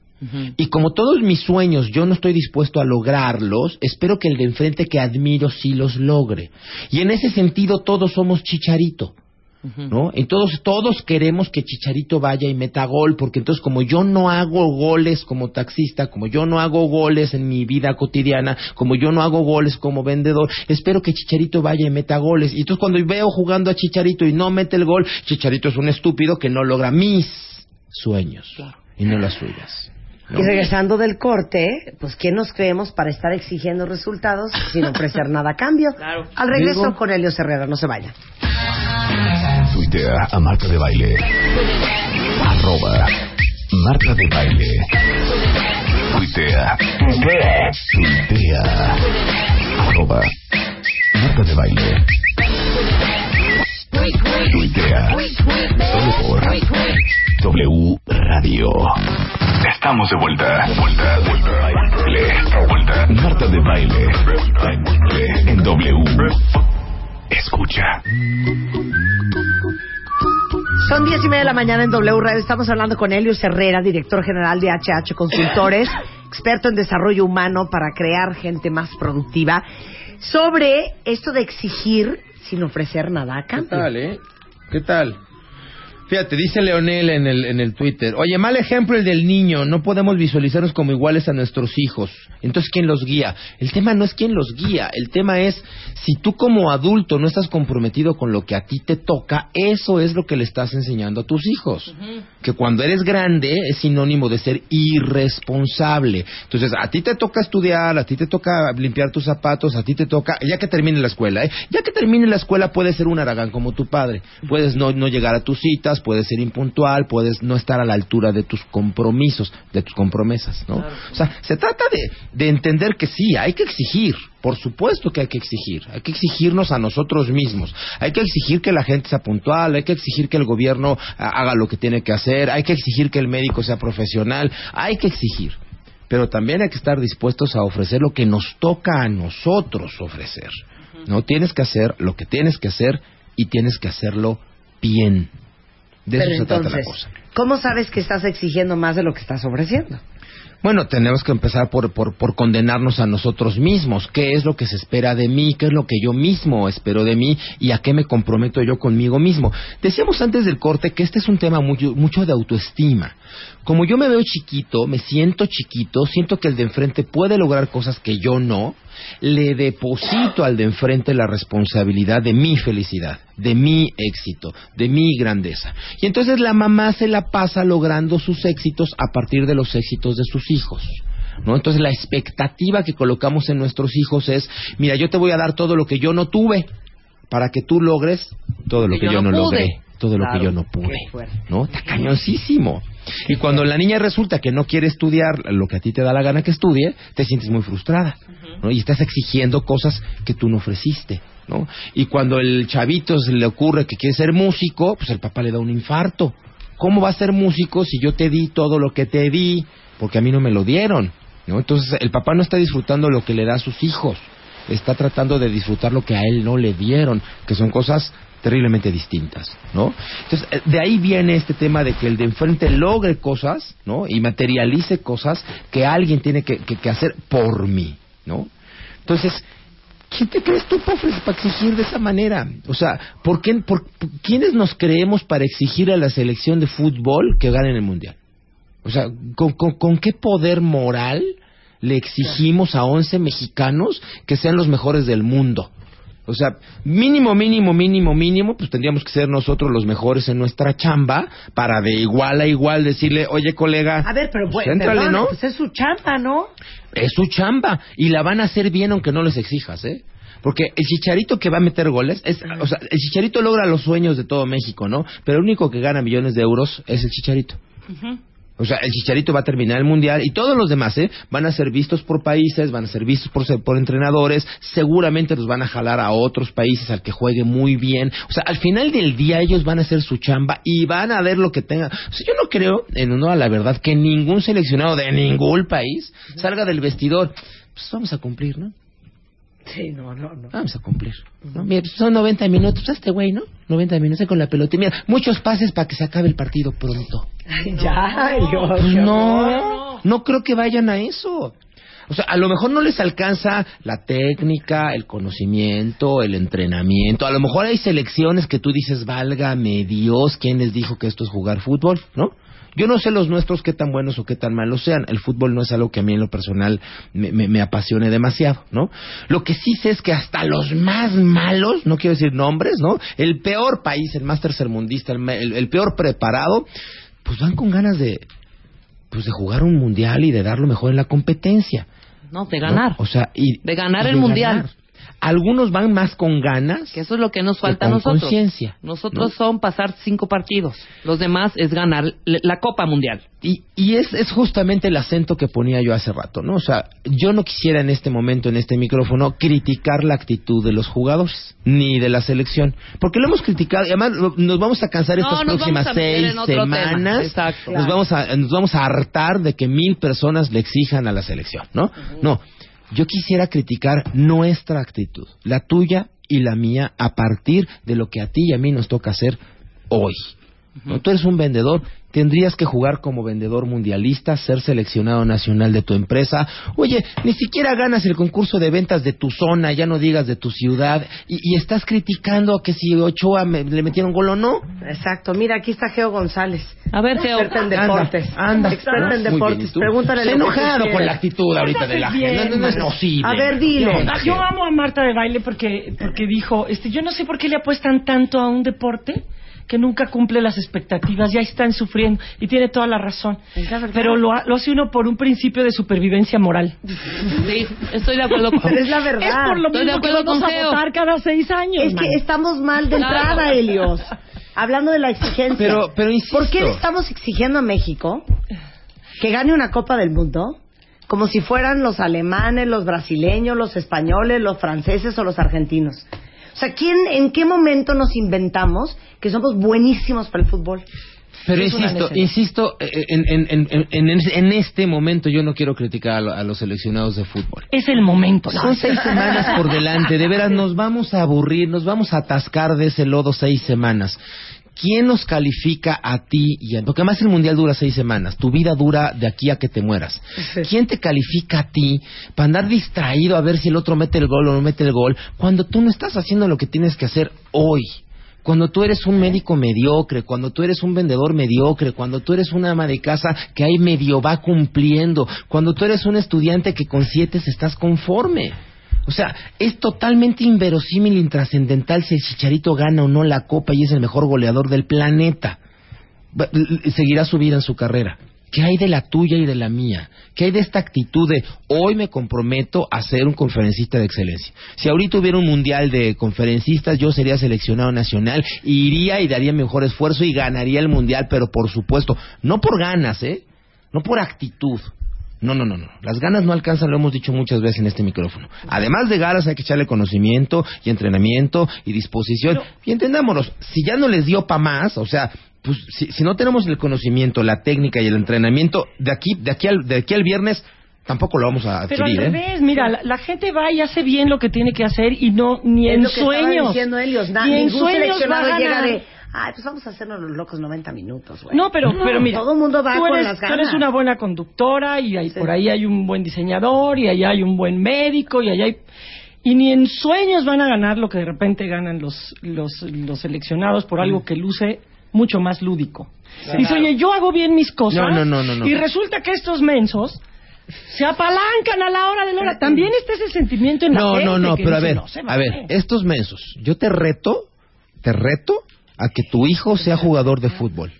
Y como todos mis sueños yo no estoy dispuesto a lograrlos, espero que el de enfrente que admiro sí los logre. Y en ese sentido todos somos chicharito. ¿No? Entonces todos queremos que Chicharito vaya y meta gol, porque entonces como yo no hago goles como taxista, como yo no hago goles en mi vida cotidiana, como yo no hago goles como vendedor, espero que Chicharito vaya y meta goles. Y entonces cuando veo jugando a Chicharito y no mete el gol, Chicharito es un estúpido que no logra mis sueños Claro. y no las suyas. ¿No? Y regresando del corte, pues ¿quién nos creemos para estar exigiendo resultados sin ofrecer nada a cambio? Claro. Al regreso Digo- con Elio Herrera, no se vayan. Tuitea a Marta de Baile. Arroba Marta de Baile. Tuitea. Tuitea. Arroba Marta de Baile. Tuitea. Solo por W Radio. Estamos de vuelta. Vuelta, vuelta. Baile. Vuelta. Marta de Baile. En W. Escucha. Son diez y media de la mañana en W Radio. Estamos hablando con Elio Herrera, director general de HH Consultores, experto en desarrollo humano para crear gente más productiva, sobre esto de exigir sin ofrecer nada a ¿Qué cambio. tal, eh? ¿Qué tal? Fíjate, dice Leonel en el, en el Twitter, oye, mal ejemplo el del niño, no podemos visualizarnos como iguales a nuestros hijos. Entonces, ¿quién los guía? El tema no es quién los guía, el tema es, si tú como adulto no estás comprometido con lo que a ti te toca, eso es lo que le estás enseñando a tus hijos. Que cuando eres grande es sinónimo de ser irresponsable. Entonces, a ti te toca estudiar, a ti te toca limpiar tus zapatos, a ti te toca, ya que termine la escuela, ¿eh? Ya que termine la escuela puedes ser un aragán como tu padre. Puedes no, no llegar a tus citas, puedes ser impuntual, puedes no estar a la altura de tus compromisos, de tus compromesas, ¿no? O sea, se trata de, de entender que sí, hay que exigir. Por supuesto que hay que exigir. Hay que exigirnos a nosotros mismos. Hay que exigir que la gente sea puntual. Hay que exigir que el gobierno haga lo que tiene que hacer. Hay que exigir que el médico sea profesional. Hay que exigir. Pero también hay que estar dispuestos a ofrecer lo que nos toca a nosotros ofrecer. No tienes que hacer lo que tienes que hacer y tienes que hacerlo bien. De Pero eso se trata la cosa. ¿cómo sabes que estás exigiendo más de lo que estás ofreciendo? Bueno, tenemos que empezar por, por, por condenarnos a nosotros mismos. ¿Qué es lo que se espera de mí? ¿Qué es lo que yo mismo espero de mí? ¿Y a qué me comprometo yo conmigo mismo? Decíamos antes del corte que este es un tema mucho, mucho de autoestima. Como yo me veo chiquito, me siento chiquito, siento que el de enfrente puede lograr cosas que yo no, le deposito al de enfrente la responsabilidad de mi felicidad, de mi éxito, de mi grandeza. Y entonces la mamá se la pasa logrando sus éxitos a partir de los éxitos de sus hijos. ¿No? Entonces la expectativa que colocamos en nuestros hijos es, mira, yo te voy a dar todo lo que yo no tuve para que tú logres todo lo que, yo, no, logré, todo lo que yo no pude. ¿No? Está cañoncísimo. Y cuando la niña resulta que no quiere estudiar lo que a ti te da la gana que estudie, te sientes muy frustrada, ¿no? Y estás exigiendo cosas que tú no ofreciste, ¿no? Y cuando el chavito se le ocurre que quiere ser músico, pues el papá le da un infarto. ¿Cómo va a ser músico si yo te di todo lo que te di? Porque a mí no me lo dieron, ¿no? Entonces el papá no está disfrutando lo que le da a sus hijos, está tratando de disfrutar lo que a él no le dieron, que son cosas terriblemente distintas, ¿no? Entonces, eh, de ahí viene este tema de que el de enfrente logre cosas, ¿no? Y materialice cosas que alguien tiene que, que- que hacer por mí, ¿no? Entonces, ¿quién te crees tú ofrecer- para exigir de esa manera? O sea, ¿por qué, por, ¿quiénes nos creemos para exigir a la selección de fútbol que ganen el Mundial? O sea, ¿con, con, con qué poder moral le exigimos a 11 mexicanos que sean los mejores del mundo? O sea, mínimo, mínimo, mínimo, mínimo, pues tendríamos que ser nosotros los mejores en nuestra chamba para de igual a igual decirle, oye colega, A ver, pero pues, perdona, ¿no? pues es su chamba, ¿no? Es su chamba y la van a hacer bien aunque no les exijas, ¿eh? Porque el chicharito que va a meter goles, es, o sea, el chicharito logra los sueños de todo México, ¿no? Pero el único que gana millones de euros es el chicharito. O sea, el Chicharito va a terminar el mundial y todos los demás, ¿eh? Van a ser vistos por países, van a ser vistos por, por entrenadores, seguramente los van a jalar a otros países al que juegue muy bien. O sea, al final del día ellos van a hacer su chamba y van a ver lo que tengan. O sea, yo no creo, en honor a la verdad, que ningún seleccionado de ningún país salga del vestidor. Pues vamos a cumplir, ¿no? Sí, no, no, no. Vamos a cumplir. ¿no? Mira, son 90 minutos, este güey, ¿no? 90 minutos con la pelota. Y Mira, muchos pases para que se acabe el partido pronto. Ay, ya, yo, Pues no, no creo que vayan a eso. O sea, a lo mejor no les alcanza la técnica, el conocimiento, el entrenamiento. A lo mejor hay selecciones que tú dices, válgame Dios, ¿quién les dijo que esto es jugar fútbol? ¿No? Yo no sé los nuestros qué tan buenos o qué tan malos sean. El fútbol no es algo que a mí en lo personal me, me- me apasione demasiado, ¿no? Lo que sí sé es que hasta los más malos, no quiero decir nombres, ¿no? El peor país, el más tercermundista, el, el- el peor preparado, pues van con ganas de, pues de jugar un mundial y de dar lo mejor en la competencia. No, de ¿no? ganar. O sea, y De ganar el mundial. Algunos van más con ganas. Que eso es lo que nos que falta a con nosotros. conciencia, Nosotros ¿no? son pasar cinco partidos. Los demás es ganar la Copa Mundial. Y, y es, es justamente el acento que ponía yo hace rato, ¿no? O sea, yo no quisiera en este momento, en este micrófono, criticar la actitud de los jugadores, ni de la selección. Porque lo hemos criticado, y además nos vamos a cansar No, estas próximas a seis semanas. Exacto. Nos, vamos a, nos vamos a hartar de que mil personas le exijan a la selección, ¿no? No, yo quisiera criticar nuestra actitud, la tuya y la mía, a partir de lo que a ti y a mí nos toca hacer hoy. ¿No? Tú eres un vendedor, tendrías que jugar como vendedor mundialista, ser seleccionado nacional de tu empresa. Oye, ni siquiera ganas el concurso de ventas de tu zona, ya no digas de tu ciudad, y, y estás criticando que si Ochoa me- le metieron gol o no. Exacto. Mira, aquí está Geo González. A ver, Geo. Experta en deportes. Anda, anda. Experta en bien, deportes. ¿y tú? Pregúntale tú enojado con la actitud ahorita de la Bien, gente. No, no, no, no, sí, A ven. ver, dile. ¿Qué onda, Yo amo a Marta de baile porque, porque dijo, este, yo no sé por qué le apuestan tanto a un deporte que nunca cumple las expectativas, ya están sufriendo y tiene toda la razón. Pero lo, ha- lo hace uno por un principio de supervivencia moral. Sí, estoy de acuerdo con Pero es la verdad. Es por lo Estoy de mismo que vamos con a votar cada seis años. Es que estamos mal de Claro. entrada, Helios. Hablando de la exigencia. Pero- pero insisto. ¿Por qué le estamos exigiendo a México que gane una Copa del Mundo como si fueran los alemanes, los brasileños, los españoles, los franceses o los argentinos? O sea, ¿quién, ¿en qué momento nos inventamos que somos buenísimos para el fútbol? Pero insisto, insisto, eh, en, en, en, en, en- en este momento yo no quiero criticar a, lo- a los seleccionados de fútbol. Es el momento. ¿no? Son seis semanas por delante, de veras nos vamos a aburrir, nos vamos a atascar de ese lodo seis semanas. ¿Quién nos califica a ti? Y a- porque además el mundial dura seis semanas, tu vida dura de aquí a que te mueras. ¿Quién te califica a ti para andar distraído a ver si el otro mete el gol o no mete el gol cuando tú no estás haciendo lo que tienes que hacer hoy? Cuando tú eres un médico mediocre, cuando tú eres un vendedor mediocre, cuando tú eres una ama de casa que ahí medio va cumpliendo, cuando tú eres un estudiante que con siete estás conforme. O sea, es totalmente inverosímil, intrascendental si el Chicharito gana o no la copa y es el mejor goleador del planeta. Seguirá su vida en su carrera. ¿Qué hay de la tuya y de la mía? ¿Qué hay de esta actitud de hoy me comprometo a ser un conferencista de excelencia? Si ahorita hubiera un mundial de conferencistas, yo sería seleccionado nacional, iría y daría mejor esfuerzo y ganaría el mundial, pero por supuesto, no por ganas, ¿eh? No por actitud. No, no, no, no. Las ganas no alcanzan, lo hemos dicho muchas veces en este micrófono. Además de ganas hay que echarle conocimiento y entrenamiento y disposición. y entendámonos, si ya no les dio pa' más, o sea, pues si, si no tenemos el conocimiento, la técnica y el entrenamiento, de aquí, de aquí al, de aquí al viernes, tampoco lo vamos a Pero al adquirir, ¿eh? revés, mira, la, la gente va y hace bien lo que tiene que hacer y no ni Es en lo que estaba sueños. diciendo Helios. Na- ni en ningún sueños va a llega ganar. de, ay, pues vamos a hacernos los locos 90 minutos, güey. No, pero, pero mira, todo el mundo va tú con eres, las tú eres una buena conductora y Sí. por ahí hay un buen diseñador y allá hay un buen médico y allá hay... Y ni en sueños van a ganar lo que de repente ganan los, los, los seleccionados por Mm. algo que luce mucho más lúdico. Dice, oye, yo hago bien mis cosas No, no, no, no, no. y resulta que estos mensos se apalancan a la hora de la hora. También está ese sentimiento en la No, gente no, no, que pero a ver, "No a vale". ver, estos mensos, yo te reto, te reto a que tu hijo sea jugador de fútbol.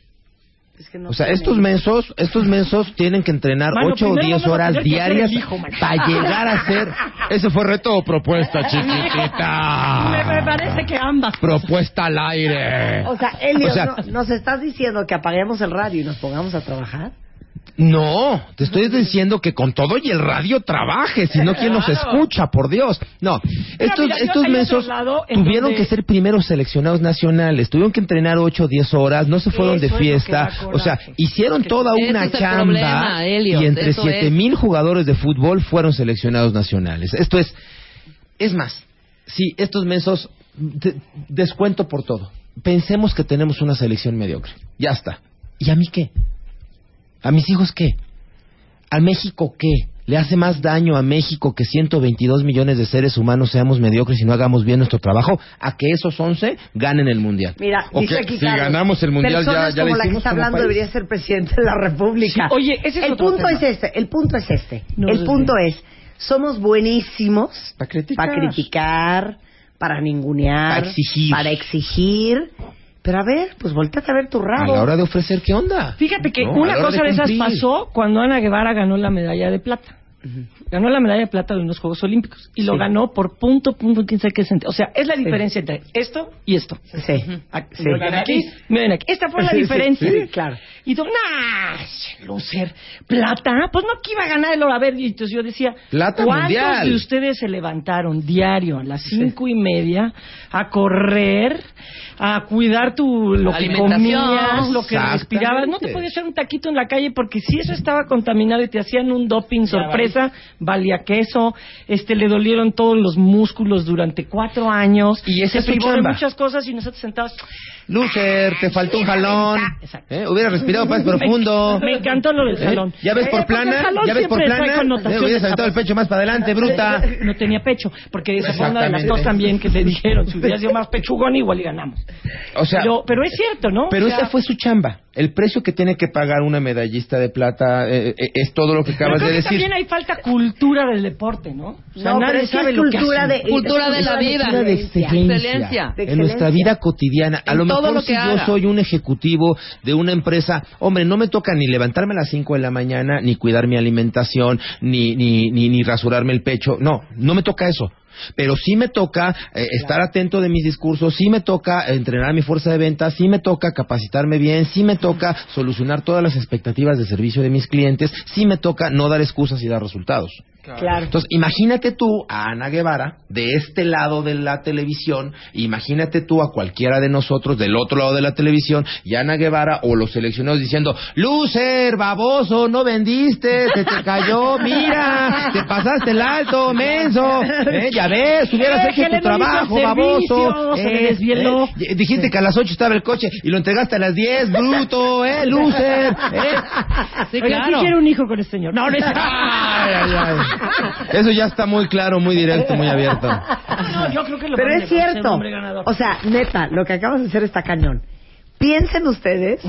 Es que no O sea, estos mensos, estos mensos tienen que entrenar Mano, ocho o primero diez vamos a horas diarias hijo, para llegar a ser. Ese fue reto o propuesta, Me, chiquitita. me parece que ambas. Propuesta al aire. O sea, Helios, O sea, ¿no- ¿nos estás diciendo que apaguemos el radio y nos pongamos a trabajar? No, te estoy diciendo que con todo y el radio trabaje, si no, ¿quién nos escucha? Por Dios. No, estos, mira, estos en tuvieron donde- que ser primeros seleccionados nacionales, tuvieron que entrenar 8 o 10 horas, no se fueron de Eso fiesta, o sea, hicieron toda una chamba problema, y entre eso 7 es. mil jugadores de fútbol fueron seleccionados nacionales. Esto es, es más, si estos mensos, de- descuento por todo. Pensemos que tenemos una selección mediocre, ya está. ¿Y a mí qué? ¿A mis hijos qué? ¿A México qué? ¿Le hace más daño a México que 122 millones de seres humanos seamos mediocres y no hagamos bien nuestro trabajo a que esos 11 ganen el Mundial? Mira, O dice que aquí si ganamos el Mundial ya, personas ya como la que está hablando país. debería ser presidente de la República. Sí, oye, ese es el otro punto tema. es este, el punto es este. No, el punto es, somos buenísimos Pa' criticar. para criticar, para ningunear, Pa' exigir. para exigir. Pero a ver, pues volteate a ver tu A rabo. la hora de ofrecer, ¿qué onda? Fíjate que No, a una cosa de, esas cumplir. pasó cuando Ana Guevara ganó la medalla de plata. Ganó la medalla de plata de unos Juegos Olímpicos y lo ganó por punto, punto, quién sabe qué centavo. O sea, es la diferencia entre esto y esto. Sí. Ah, Sí. ¿Me ven aquí? ¿Me ven aquí? Esta fue la Sí, sí, diferencia. sí, claro. Y tú, nah, loser, plata, pues no que iba a ganar el oro. A ver, y entonces yo decía, Plata ¿cuántos mundial. de ustedes se levantaron diario a las cinco y media a correr, a cuidar tu lo que comías, lo que respirabas? No te podías echar un taquito en la calle porque si eso estaba contaminado y te hacían un doping sorpresa, valía queso, este le dolieron todos los músculos durante cuatro años, Y esa se privó de muchas cosas y nosotros sentados. Loser, te faltó un jalón. ¿Eh? Hubiera respirado más profundo. Me encantó lo del ¿Eh? jalón. ¿Ya ves Eh, por plana? ¿Ya ves por plana? ¿Eh? Hubieras aventado el pecho más para adelante, bruta. No tenía pecho, porque esa fue una de las dos también que le dijeron. Si hubiera sido más pechugón, igual y ganamos. O sea, pero, pero es cierto, ¿no? Pero O sea, esa fue su chamba. El precio que tiene que pagar una medallista de plata eh, eh, es todo lo que acabas de decir. también hay falta cultura del deporte, ¿no? O sea, No, nadie pero sabe es lo que cultura de Cultura de la vida. Cultura de excelencia. En nuestra vida cotidiana. A lo mejor lo que si yo soy un ejecutivo de una empresa, hombre, no me toca ni levantarme a las 5 de la mañana, ni cuidar mi alimentación, ni, ni, ni, ni rasurarme el pecho. No, no me toca eso. Pero sí me toca eh, estar atento de mis discursos, sí me toca entrenar mi fuerza de ventas, sí me toca capacitarme bien, sí me toca solucionar todas las expectativas de servicio de mis clientes, sí me toca no dar excusas y dar resultados. Claro. Entonces, imagínate tú a Ana Guevara de este lado de la televisión, imagínate tú a cualquiera de nosotros del otro lado de la televisión y Ana Guevara o los seleccionados diciendo, Lucer, baboso, no vendiste, se te cayó, mira, te pasaste el alto, menso, ¿eh? ya ves, hubieras Eh, hecho tu el trabajo, baboso, desvieló. eh, dijiste que a las 8 estaba el coche y lo entregaste a las 10, bruto, eh, Lucer, eh. Sí, claro. ¿quién quiere un hijo con este señor? No, no es... Ay, ay, ay. Eso ya está muy claro, muy directo, muy abierto. No, yo creo que lo Pero es cierto. O sea, neta, lo que acabas de hacer está cañón. Piensen ustedes,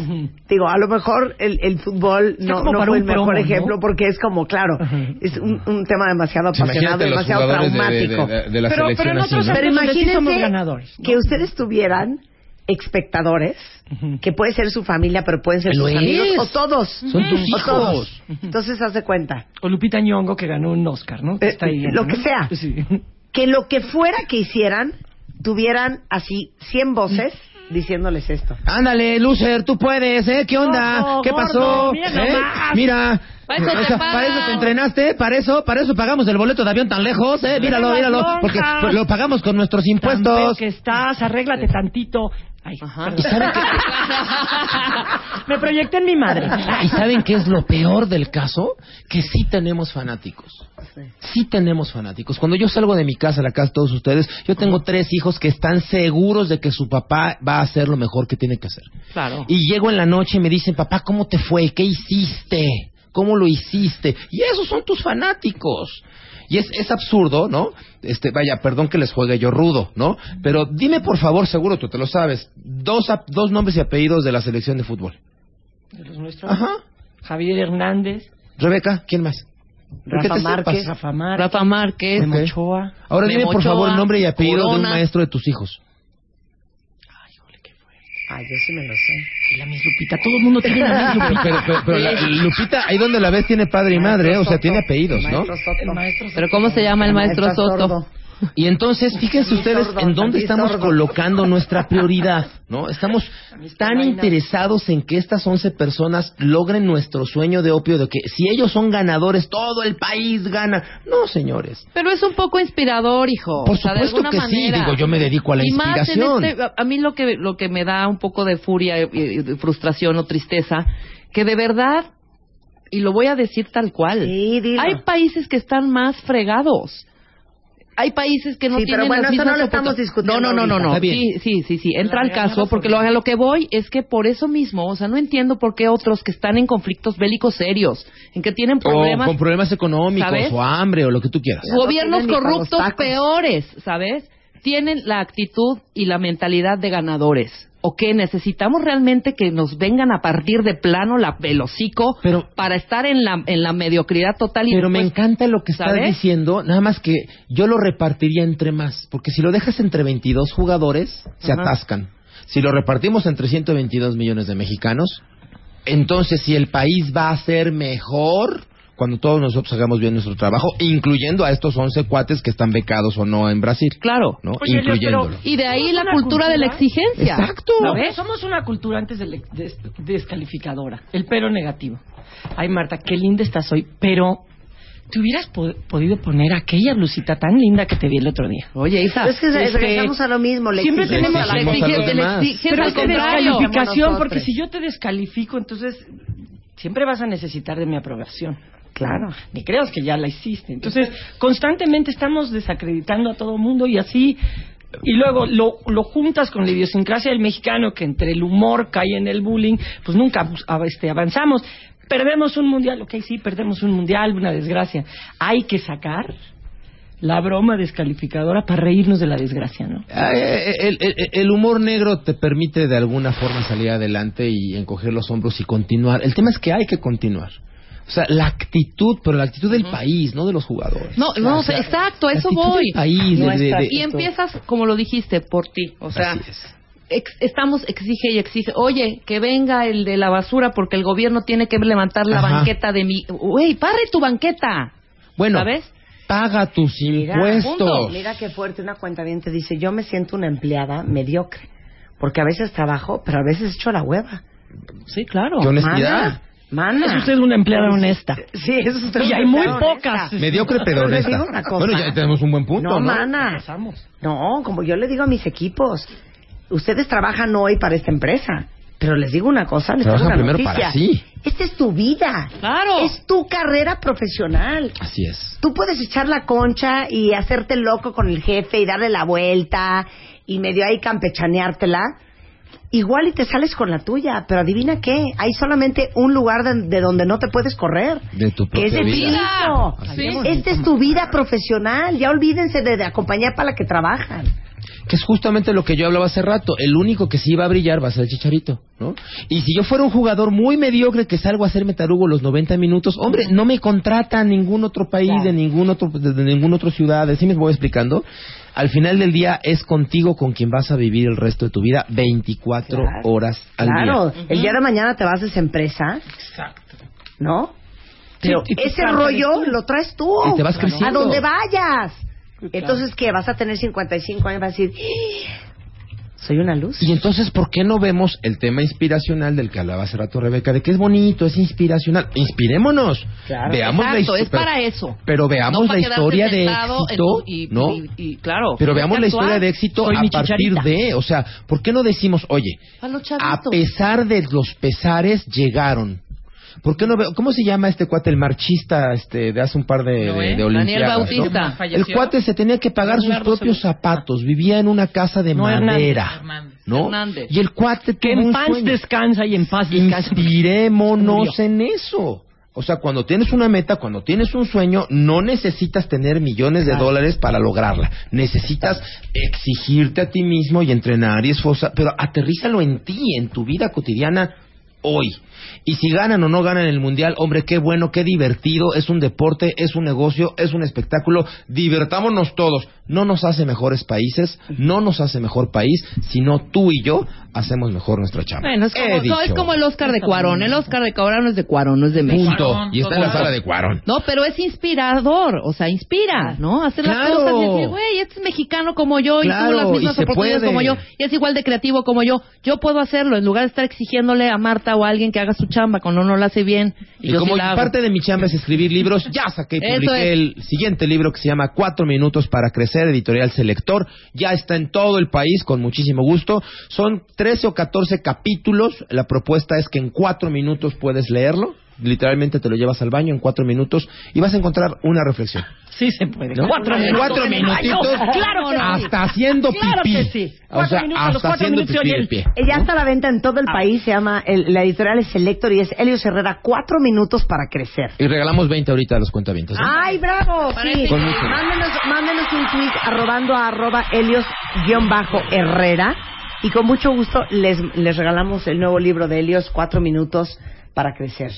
digo, a lo mejor el, el fútbol no, fue el mejor promo, ¿no? ejemplo porque es como, claro, es un, un tema demasiado apasionado, Imagínate demasiado traumático. de- de- de la Pero- pero selección en así, otros ¿no? Pero Entonces, sí somos imagínense ganadores, ¿no? que ustedes tuvieran espectadores, que puede ser su familia, pero pueden ser sus amigos, es. o todos. Son tus O hijos. todos. Entonces, haz de cuenta. O Lupita Nyong'o que ganó un Oscar, ¿no? Eh, Está ahí lo que sea. Sí. Que lo que fuera que hicieran, tuvieran así 100 voces diciéndoles esto. Ándale, Lucer, tú puedes, ¿eh? ¿Qué onda? Gordo, ¿Qué gordo, pasó? mira ¿Eh? Mira. Para eso O sea, para eso te entrenaste, para eso, para eso pagamos el boleto de avión tan lejos, ¿eh? Míralo, míralo, porque lo pagamos con nuestros Tan impuestos. que estás, arréglate tantito. Ay, Ajá. perdón. ¿Y saben qué? Me proyecté en mi madre. ¿Y saben qué es lo peor del caso? Que sí tenemos fanáticos. Sí tenemos fanáticos. Cuando yo salgo de mi casa, la casa de todos ustedes, yo tengo tres hijos que están seguros de que su papá va a hacer lo mejor que tiene que hacer. Claro. Y llego en la noche y me dicen, papá, ¿cómo te fue? ¿Qué hiciste? ¿Cómo lo hiciste? Y esos son tus fanáticos. Y es, es absurdo, ¿no? Este, vaya, perdón que les juegue yo rudo, ¿no? Pero dime por favor, seguro tú te lo sabes, dos, ap- dos nombres y apellidos de la selección de fútbol. De los nuestros. Ajá. Javier Hernández, Rebeca, ¿quién más? Rafa ¿Qué Márquez. Rafa Márquez, Rafa Márquez. Memo Ok. Ochoa. Ahora dime Memo por favor Ochoa, nombre y apellido de un Corona. maestro de tus hijos. Ay, yo sí me lo sé. La Miss Lupita. Todo el mundo tiene la Miss Lupita. Pero, pero- pero la- Lupita, ahí donde la ves tiene padre y madre, o sea, tiene apellidos, ¿no? Maestro Soto. El maestro Pero ¿cómo se llama el maestro Soto? Sordo. Y entonces, fíjense ustedes sordo, en dónde estamos sordo. colocando nuestra prioridad, ¿no? Estamos tan interesados en que estas 11 personas logren nuestro sueño de opio de que si ellos son ganadores, todo el país gana. No, señores. Pero es un poco inspirador, hijo. Por O sea, supuesto que sí, digo, yo me dedico a la y Más inspiración. en este, a- mí lo que, lo que me da un poco de furia, y- y de frustración o tristeza, que de verdad, y lo voy a decir tal cual, Sí, hay países que están más fregados. Hay países que no Sí, pero tienen bueno, las eso no mismas lo estamos discutiendo No, no, no, no. Sí, sí, sí, sí. Entra al caso porque lo, a lo que voy es que por eso mismo, o sea, no entiendo por qué otros que están en conflictos bélicos serios, en que tienen problemas o con problemas económicos, ¿sabes? o hambre, o lo que tú quieras. no gobiernos tienen corruptos peores, ¿sabes? Tienen la actitud y la mentalidad de ganadores. ¿O qué? Necesitamos realmente que nos vengan a partir de plano la, el hocico Pero- para estar en la, en la mediocridad total. y Pero me encanta lo que estás ¿sabes? diciendo, nada más que yo lo repartiría entre más, porque si lo dejas entre 22 jugadores, se Ajá. atascan. Si lo repartimos entre 122 millones de mexicanos, entonces si el país va a ser mejor cuando todos nosotros hagamos bien nuestro trabajo, incluyendo a estos 11 cuates que están becados o no en Brasil. Claro. ¿no? Oye, Incluyéndolo. Y de ahí la cultura de la exigencia. Exacto. ¿Sabes? Somos una cultura antes de, de- descalificadora. El pero negativo. Ay, Marta, qué linda estás hoy, pero te hubieras po- podido poner aquella blusita tan linda que te vi el otro día. Oye, Isa. Es que Este, regresamos a lo mismo. Le siempre tenemos la descalificación, porque si yo te descalifico, entonces siempre vas a necesitar de mi aprobación. Claro. Ni creas que ya la hiciste. Entonces, constantemente estamos desacreditando a todo mundo y así. Y luego lo, lo juntas con la idiosincrasia del mexicano, que entre el humor cae en el bullying, pues nunca este, avanzamos. Perdemos un mundial, ok, sí, perdemos un mundial, una desgracia. Hay que sacar la broma descalificadora para reírnos de la desgracia, ¿no? Ah, eh, El, el- el humor negro te permite de alguna forma salir adelante y encoger los hombros y continuar. El tema es que hay que continuar. O sea, la actitud, pero la actitud del país, no de los jugadores. No, no, O sea, exacto, eso voy. del país, de- de- de- Y empiezas, como lo dijiste, por ti. O sea, Así es. ex- estamos exige y exige. Oye, que venga el de la basura porque el gobierno tiene que levantar la Ajá. banqueta de mi... Güey, parre tu banqueta. Bueno, ¿Sabes? paga tus Mira, impuestos. Mira qué fuerte una cuenta bien te dice, yo me siento una empleada mediocre, porque a veces trabajo, pero a veces echo la hueva. Sí, claro. Qué honestidad. Mana, mana. Es usted una empleada honesta. Sí, eso es usted Y hay muy pocas. honesta. Mediocre pero honesta. digo una cosa. Bueno, ya tenemos un buen punto, No, ¿no? mana. No, como yo le digo a mis equipos, ustedes trabajan hoy para esta empresa, pero les digo una cosa, les Trabajan tengo una primero noticia. para sí. Esta es tu vida. Claro. Es tu carrera profesional. Así es. Tú puedes echar la concha y hacerte loco con el jefe y darle la vuelta y medio ahí campechaneártela. Igual y te sales con la tuya, pero adivina qué, hay solamente un lugar de, de donde no te puedes correr. De tu que es de vida. mismo. Sí. Esta es tu vida profesional. Ya olvídense de, de acompañar para la que trabajan. Que es justamente lo que yo hablaba hace rato. El único que sí va a brillar va a ser el Chicharito, ¿no? Y si yo fuera un jugador muy mediocre que salgo a hacerme tarugo los 90 minutos, hombre, no me contrata a ningún otro país, de ningún otro, de, de ninguna otra ciudad. ¿Sí me voy explicando? Al final del día es contigo con quien vas a vivir el resto de tu vida 24 Claro. horas al Claro, día. el día de mañana te vas a esa empresa, Exacto. ¿no? Pero Sí, ese rollo lo traes tú. Y te vas creciendo. A donde vayas. Claro. Entonces, ¿qué? Vas a tener 55 años y vas a decir, "¡Ah! Soy una luz. Y entonces, ¿por qué no vemos el tema inspiracional del que hablaba hace rato Rebeca? De que es bonito, es inspiracional. Inspirémonos. Claro. Veamos la Exacto, histo- es para eso. Pero veamos No la historia de éxito, y- ¿no? y- y, claro. Pero veamos la actuar. historia de éxito Soy a partir de, o sea, ¿por qué no decimos, oye, A pesar de los pesares llegaron? ¿Por qué no ve- ¿Cómo se llama este cuate, el marchista este, de hace un par de, de, de Daniel ¿no? Bautista. El cuate se tenía que pagar sus propios zapatos, vivía en una casa de No, madera, Hernández. ¿no? Hernández. Y el cuate Que en paz sueño. descansa y en paz descansa. Inspirémonos en eso. O sea, cuando tienes una meta, cuando tienes un sueño, no necesitas tener millones de dólares para lograrla. Necesitas exigirte a ti mismo y entrenar y esforzar, pero aterrízalo en ti, en tu vida cotidiana hoy. Y si ganan o no ganan el mundial, hombre, qué bueno, qué divertido, es un deporte, es un negocio, es un espectáculo, divertámonos todos. No nos hace mejores países, no nos hace mejor país, sino tú y yo hacemos mejor nuestra chamba. Bueno, es He como, no, es como el Oscar de Cuarón. El Oscar de Cuarón no es de Cuarón, no es de México. Punto. Y está en la sala de Cuarón. No, pero es inspirador, o sea, inspira, ¿no? Hacer las Claro. cosas y decir, güey, este es mexicano como yo y Claro, tuvo las mismas oportunidades puede. como yo y es igual de creativo como yo. Yo puedo hacerlo en lugar de estar exigiéndole a Marta o a alguien que haga su chamba cuando no la hace bien. Y, Y, yo como sí la hago. parte de mi chamba es escribir libros, ya saqué y publiqué es. el siguiente libro que se llama Cuatro Minutos para Crecer, editorial Selector. Ya está en todo el país con muchísimo gusto. Son 13 o 14 capítulos. La propuesta es que en cuatro minutos puedes leerlo. Literalmente te lo llevas al baño en cuatro minutos y vas a encontrar una reflexión. Sí se puede. ¿no? Cuatro minutos. Cuatro minutitos. Claro que sí. Hasta haciendo pipí. Claro que sí. O Cuatro sea, minutos, hasta cuatro haciendo minutos pipí de pie. Ella está a la venta en todo el país, se llama, el- la editorial es Selector y es Helios Herrera, cuatro minutos para crecer. Y regalamos 20 ahorita a los cuentavientos. ¿eh? ¡Ay, bravo! Sí. Con mándenos un tweet arrobando a arroba Helios-Herrera y con mucho gusto les, les regalamos el nuevo libro de Helios, Cuatro Minutos para Crecer.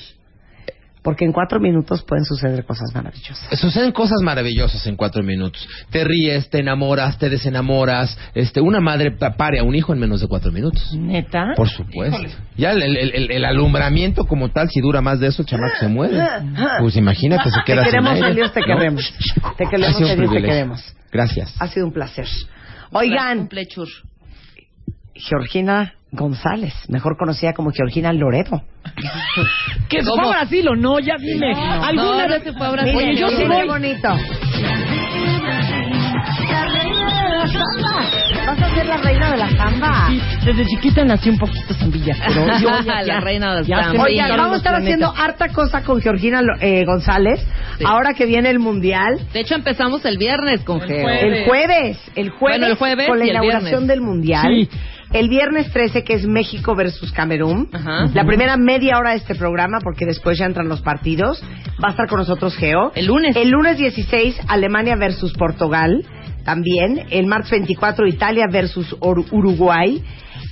Porque en cuatro minutos pueden suceder cosas maravillosas. Suceden cosas maravillosas en cuatro minutos. Te ríes, te enamoras, te desenamoras. Este, una madre pa- pare a un hijo en menos de cuatro minutos. Neta. Por supuesto. Ya el, el- el- el alumbramiento como tal, si dura más de eso, el chamaco se muere. Pues imagínate, se Te queda sin queremos, aire. Elios, te ¿no? queremos. Te queremos, te queremos. Gracias. Ha sido un placer. Oigan, Plechur. Georgina González, mejor conocida como Georgina Loredo. ¿Que se fue a Brasil o no? Ya dime. No, ¿Alguna no, vez no se fue a Brasil. Oye, yo sí voy. bonito. La de la. Vas a ser la reina de la samba. Sí, desde chiquita nací un poquito zambilla, pero yo ya, La reina del ya samba. Oigan, vamos a estar haciendo harta cosa con Georgina eh, González. Sí. Ahora que viene el Mundial. De hecho, empezamos el viernes con Geo. jueves. El jueves, el jueves, Bueno, el jueves con la el inauguración viernes. del Mundial. Sí. El viernes 13, que es México versus Camerún. Ajá. La primera media hora de este programa, porque después ya entran los partidos. Va a estar con nosotros Geo. El lunes. El lunes 16, Alemania versus Portugal. También. El martes 24, Italia versus Uruguay.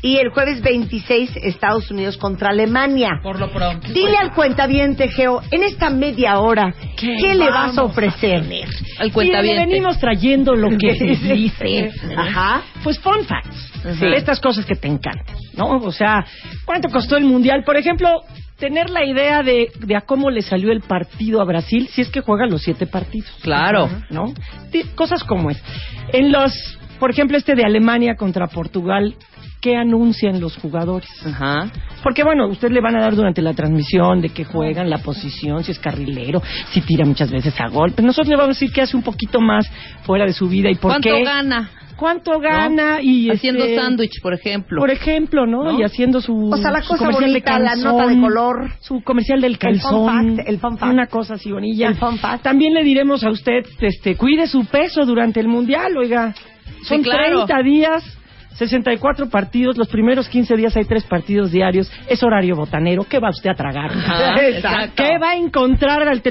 Y el jueves 26, Estados Unidos contra Alemania. Por lo pronto. Dile al cuentaviente, Geo, en esta media hora, ¿qué, le vas a ofrecer? Al Sí, le cuentaviente. venimos trayendo lo que se dice. Ajá. Pues fun facts. Sí. Estas cosas que te encantan, ¿no? O sea, ¿cuánto costó el Mundial? Por ejemplo, tener la idea de, de a cómo le salió el partido a Brasil si es que juega los siete partidos. Claro. ¿No? Cosas como es. En los, por ejemplo, este de Alemania contra Portugal, ¿qué anuncian los jugadores? Ajá. Porque bueno, usted le van a dar durante la transmisión de que juegan, la posición, si es carrilero, si tira muchas veces a gol. Pero nosotros le vamos a decir que hace un poquito más fuera de su vida y por ¿Cuánto qué. gana? ¿Cuánto gana? Y Haciendo este, sándwich, por ejemplo. Por ejemplo, ¿no? ¿No? Y haciendo su, O sea, la cosa comercial bonita, de la calzón, nota de color. su comercial del El fun calzón, fact, el fun fact. una cosa así bonilla. El fun fact. También le diremos a usted, este, cuide su peso durante el mundial, oiga. Son claro. 30 días. 64 partidos, los primeros 15 días hay tres partidos diarios, es horario botanero, ¿qué va usted a tragar? Ajá. ¿Qué va a encontrar? al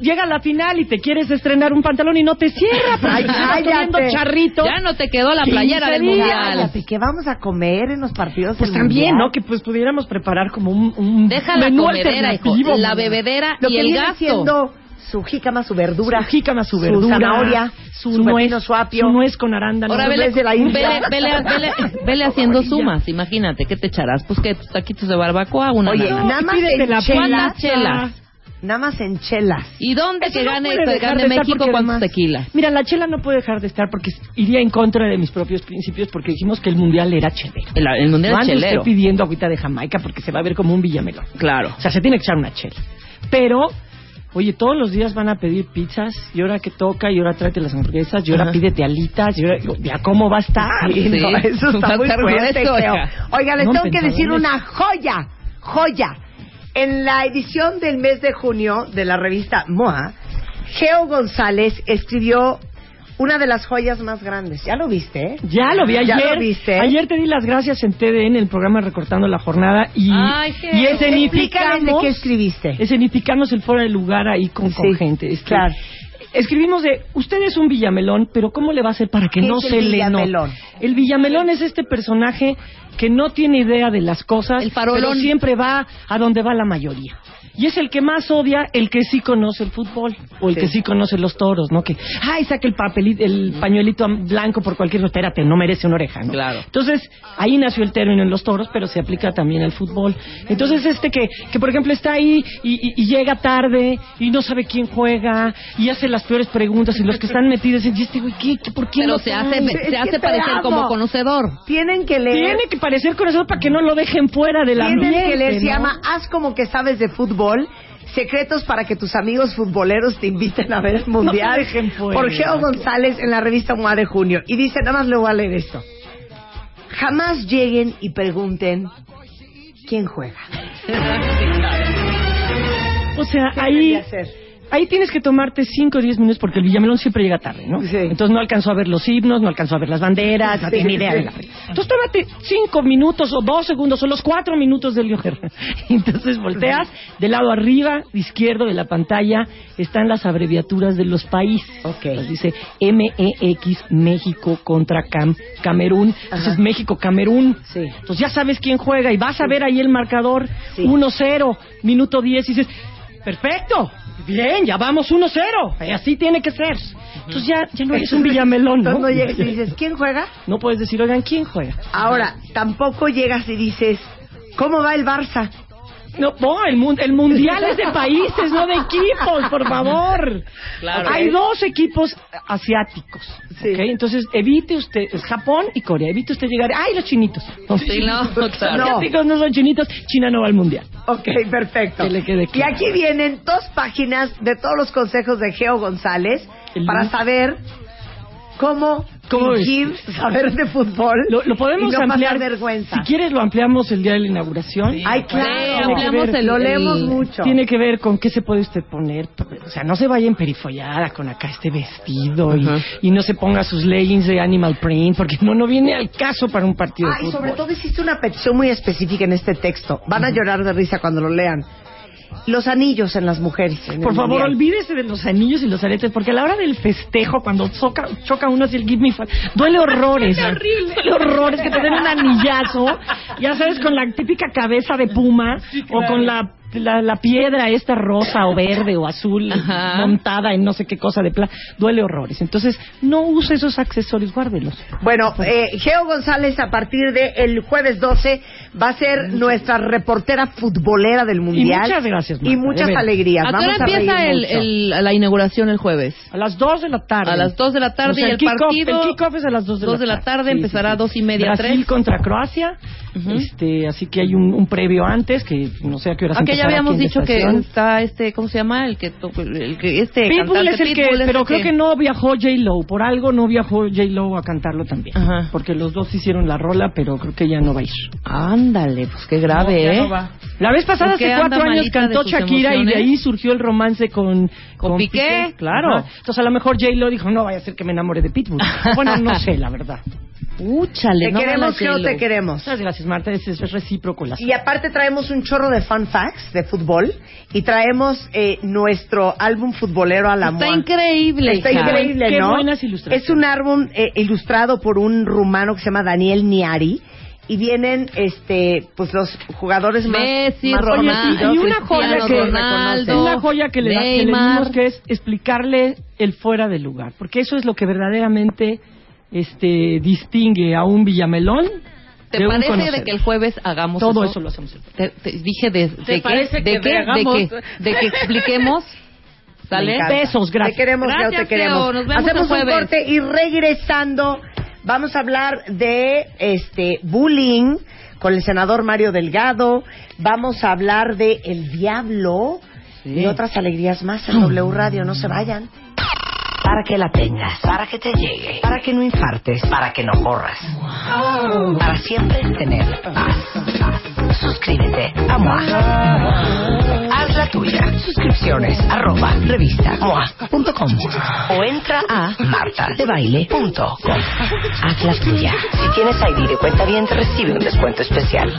Llega a la final y te quieres estrenar un pantalón y no te cierra, porque Ay, cállate. charrito. Ya no te quedó la 15 playera del días. mundial. Cállate, ¿qué vamos a comer en los partidos Pues también, Mundial? ¿no? Que pues pudiéramos preparar como un, un Deja la menú comedera, hijo. alternativo, La mamá. bebedera Lo y que el viene gasto. siendo su jícama, su verdura, Su jícama, su verdura, zanahoria, su, su nuez, su apio. su nuez con arándano. Ahora Su vele, de la India. vele, vele, vele, vele haciendo sumas, imagínate, ¿qué te echarás? Pues que tus taquitos de barbacoa, una Oye, nada más pídete en la chelas, ¿Cuántas chelas? nada más en chelas. ¿Y dónde Eso que no gane, que gane de México cuántos además- tequilas? Mira, la chela no puede dejar de estar porque iría en contra de mis propios principios porque dijimos que el mundial era chelero. El, el mundial no ande chelero. usted pidiendo agüita de Jamaica porque se va a ver como un villamelón. Claro. O sea, se tiene que echar una chela. Pero, oye, todos los días van a pedir pizzas, y ahora que toca, y ahora tráete las hamburguesas, y ahora Ajá. pídete alitas, y ahora, ya cómo va a estar. Sí, no, eso está muy fuerte, oiga. Les No tengo que decir una joya, joya. En la edición del mes de junio de la revista MOA, Geo González escribió una de las joyas más grandes. ¿Ya lo viste? eh? Ya lo vi ayer. ¿Ya lo viste? Ayer te di las gracias en TDN, en el programa Recortando la Jornada. Y, Ay, qué- y Explícales de escenificamos, qué escribiste. escenificamos el fuera de lugar ahí con, gente. Este, claro. Escribimos de, usted es un villamelón, pero ¿cómo le va a hacer para que ¿Qué no es el se le villamelón? note? El villamelón es este personaje que no tiene idea de las cosas, El farolón. pero siempre va a donde va la mayoría. Y es el que más odia el que sí conoce el fútbol o el Sí. que sí conoce los toros, ¿no? Que, ay, saca el papelito, el pañuelito blanco por cualquier cosa. Espérate, no merece una oreja, ¿no? Claro. Entonces, ahí nació el término en los toros, pero se aplica también al fútbol. Entonces, este que, que por ejemplo, está ahí y, y- y llega tarde y no sabe quién juega y hace las peores preguntas y los que están metidos dicen, ¿y este güey qué? ¿Qué- ¿Por qué Pero no se trae?" hace, se hace parecer amo. como conocedor. Tienen que leer. Tiene que parecer con eso para que no lo dejen fuera de la Tienen que leer, se llama Haz como que sabes de fútbol. Secretos para que tus amigos futboleros te inviten a ver el mundial. No. Por Geo González en la revista MOA de junio. Y dice, nada más le voy a leer esto. Jamás lleguen y pregunten quién juega. O sea, ¿Qué ahí? Ahí tienes que tomarte 5 o 10 minutos porque el Villamelón siempre llega tarde, ¿no? Sí. Entonces no alcanzó a ver los himnos, no alcanzó a ver las banderas, no Sí, tiene idea sí. de la Entonces tómate 5 minutos o 2 segundos o los 4 minutos del Guerra. Entonces volteas del lado arriba, izquierdo de la pantalla, están las abreviaturas de los países. Ok. Entonces dice MEX México contra Cam Camerún. Entonces Ajá. México Camerún. Sí. Entonces ya sabes quién juega y vas a ver ahí el marcador Sí. 1-0, minuto 10 y dices, Perfecto. Bien, ya vamos 1-0. Eh, Así tiene que ser. Entonces ya, ya no eres un villamelón, ¿no? Entonces no llegas y dices, ¿quién juega? No puedes decir, oigan, ¿quién juega? Ahora, tampoco llegas y dices, ¿cómo va el Barça? No, no, el, mun- el mundial es de países, no de equipos, por favor. Claro. Hay dos equipos asiáticos. Sí. Entonces, evite usted, es Japón y Corea, evite usted llegar, ¡ay, los chinitos! Sí, no, Los claro. asiáticos no son chinitos, China no va al mundial. Ok, perfecto. Que le quede Y aquí vienen dos páginas de todos los consejos de Geo González para saber cómo, ¿Cómo fingir saber de fútbol Lo, lo podemos y no ampliar. pasar vergüenza. Si quieres, lo ampliamos el día de la inauguración. Ay, claro. Sí, Tiene que ampliamos ver- el- lo el- leemos mucho. Tiene que ver con qué se puede usted poner. O sea, no se vaya emperifollada con acá este vestido y, Ajá. y no se ponga sus leggings de animal print, porque no, no viene al caso para un partido de Ah, y fútbol. sobre todo hiciste una petición muy específica en este texto. Van a llorar de risa cuando lo lean. Los anillos en las mujeres. en Por favor, mundial. olvídese de los anillos y los aretes, porque a la hora del festejo, cuando choca, choca uno así el give me five, duele horrores. Duele horrores que te den un anillazo, ya sabes, con la típica cabeza de puma o con la, la, la piedra esta rosa o verde o azul Ajá. montada en no sé qué cosa de plata. Duele horrores. Entonces, no use esos accesorios, guárdelos. Bueno, eh, Geo González a partir del jueves 12 va a ser nuestra reportera futbolera del mundial. muchas gracias, Marta, Y de muchas alegrías. ¿A qué hora a empieza reír el, mucho. el- la inauguración el jueves? A las 2 de la tarde. A las 2 de la tarde O sea, y el, kick-off- partido. El kickoff es a las 2 de, 2 de la tarde, Sí, empezará a sí, 2 sí. y media, Brasil 3. contra Croacia. Ujú. este, así que hay un, un previo antes, que no sé a qué hora Aunque ya habíamos dicho que está este, ¿cómo se llama? El que, to- el que este Pitbull cantante es el que, es pero el creo que no viajó J-Lo, por algo no viajó J-Lo a cantarlo también. Ajá. Porque los dos hicieron la rola, pero creo que ya no va a ir. Ándale, pues qué grave, ya ¿eh? no va. La vez pasada, ¿Por qué hace cuatro años, cantó Shakira y de ahí surgió el romance con, ¿Con Piqué? Claro. Ajá. Entonces a lo mejor J-Lo dijo, no vaya a ser que me enamore de Pitbull. bueno, no sé, la verdad. Úchale, Te no queremos, J-Lo. te queremos. Muchas gracias, Marta. Es, es recíproco la Y aparte traemos un chorro de fun facts de fútbol y traemos eh, nuestro álbum futbolero a la Está increíble, Está hija. increíble, Qué ¿no? buenas ilustraciones. Es un álbum eh, ilustrado por un rumano que se llama Daniel Niari y vienen este pues los jugadores más, Messi, más Ronaldo, conocidos. y una joya que Ronaldo, una joya que le, da- que le dimos que es explicarle el fuera de lugar, porque eso es lo que verdaderamente este distingue a un Villamelón ¿Te de un parece de que el jueves hagamos todo eso? eso lo hacemos. el Te, te dije de, de qué, parece de que qué, de que expliquemos, ¿sale? Besos, gracias. Te queremos, te. Nos vemos Hacemos el jueves. un corte y regresando vamos a hablar de este bullying con el senador Mario Delgado. Vamos a hablar de El Diablo y otras alegrías más en W Radio. No se vayan. Para que la tengas, para que te llegue, Para que no infartes. para que no corras. Para siempre tener paz. Suscríbete a MOA. Haz la tuya. Suscripciones arroba revista MOA.com o entra a martadebaile.com. Haz la tuya. Si tienes ID de cuenta bien, te recibe un descuento especial.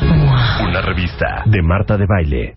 Una revista de Marta de Baile.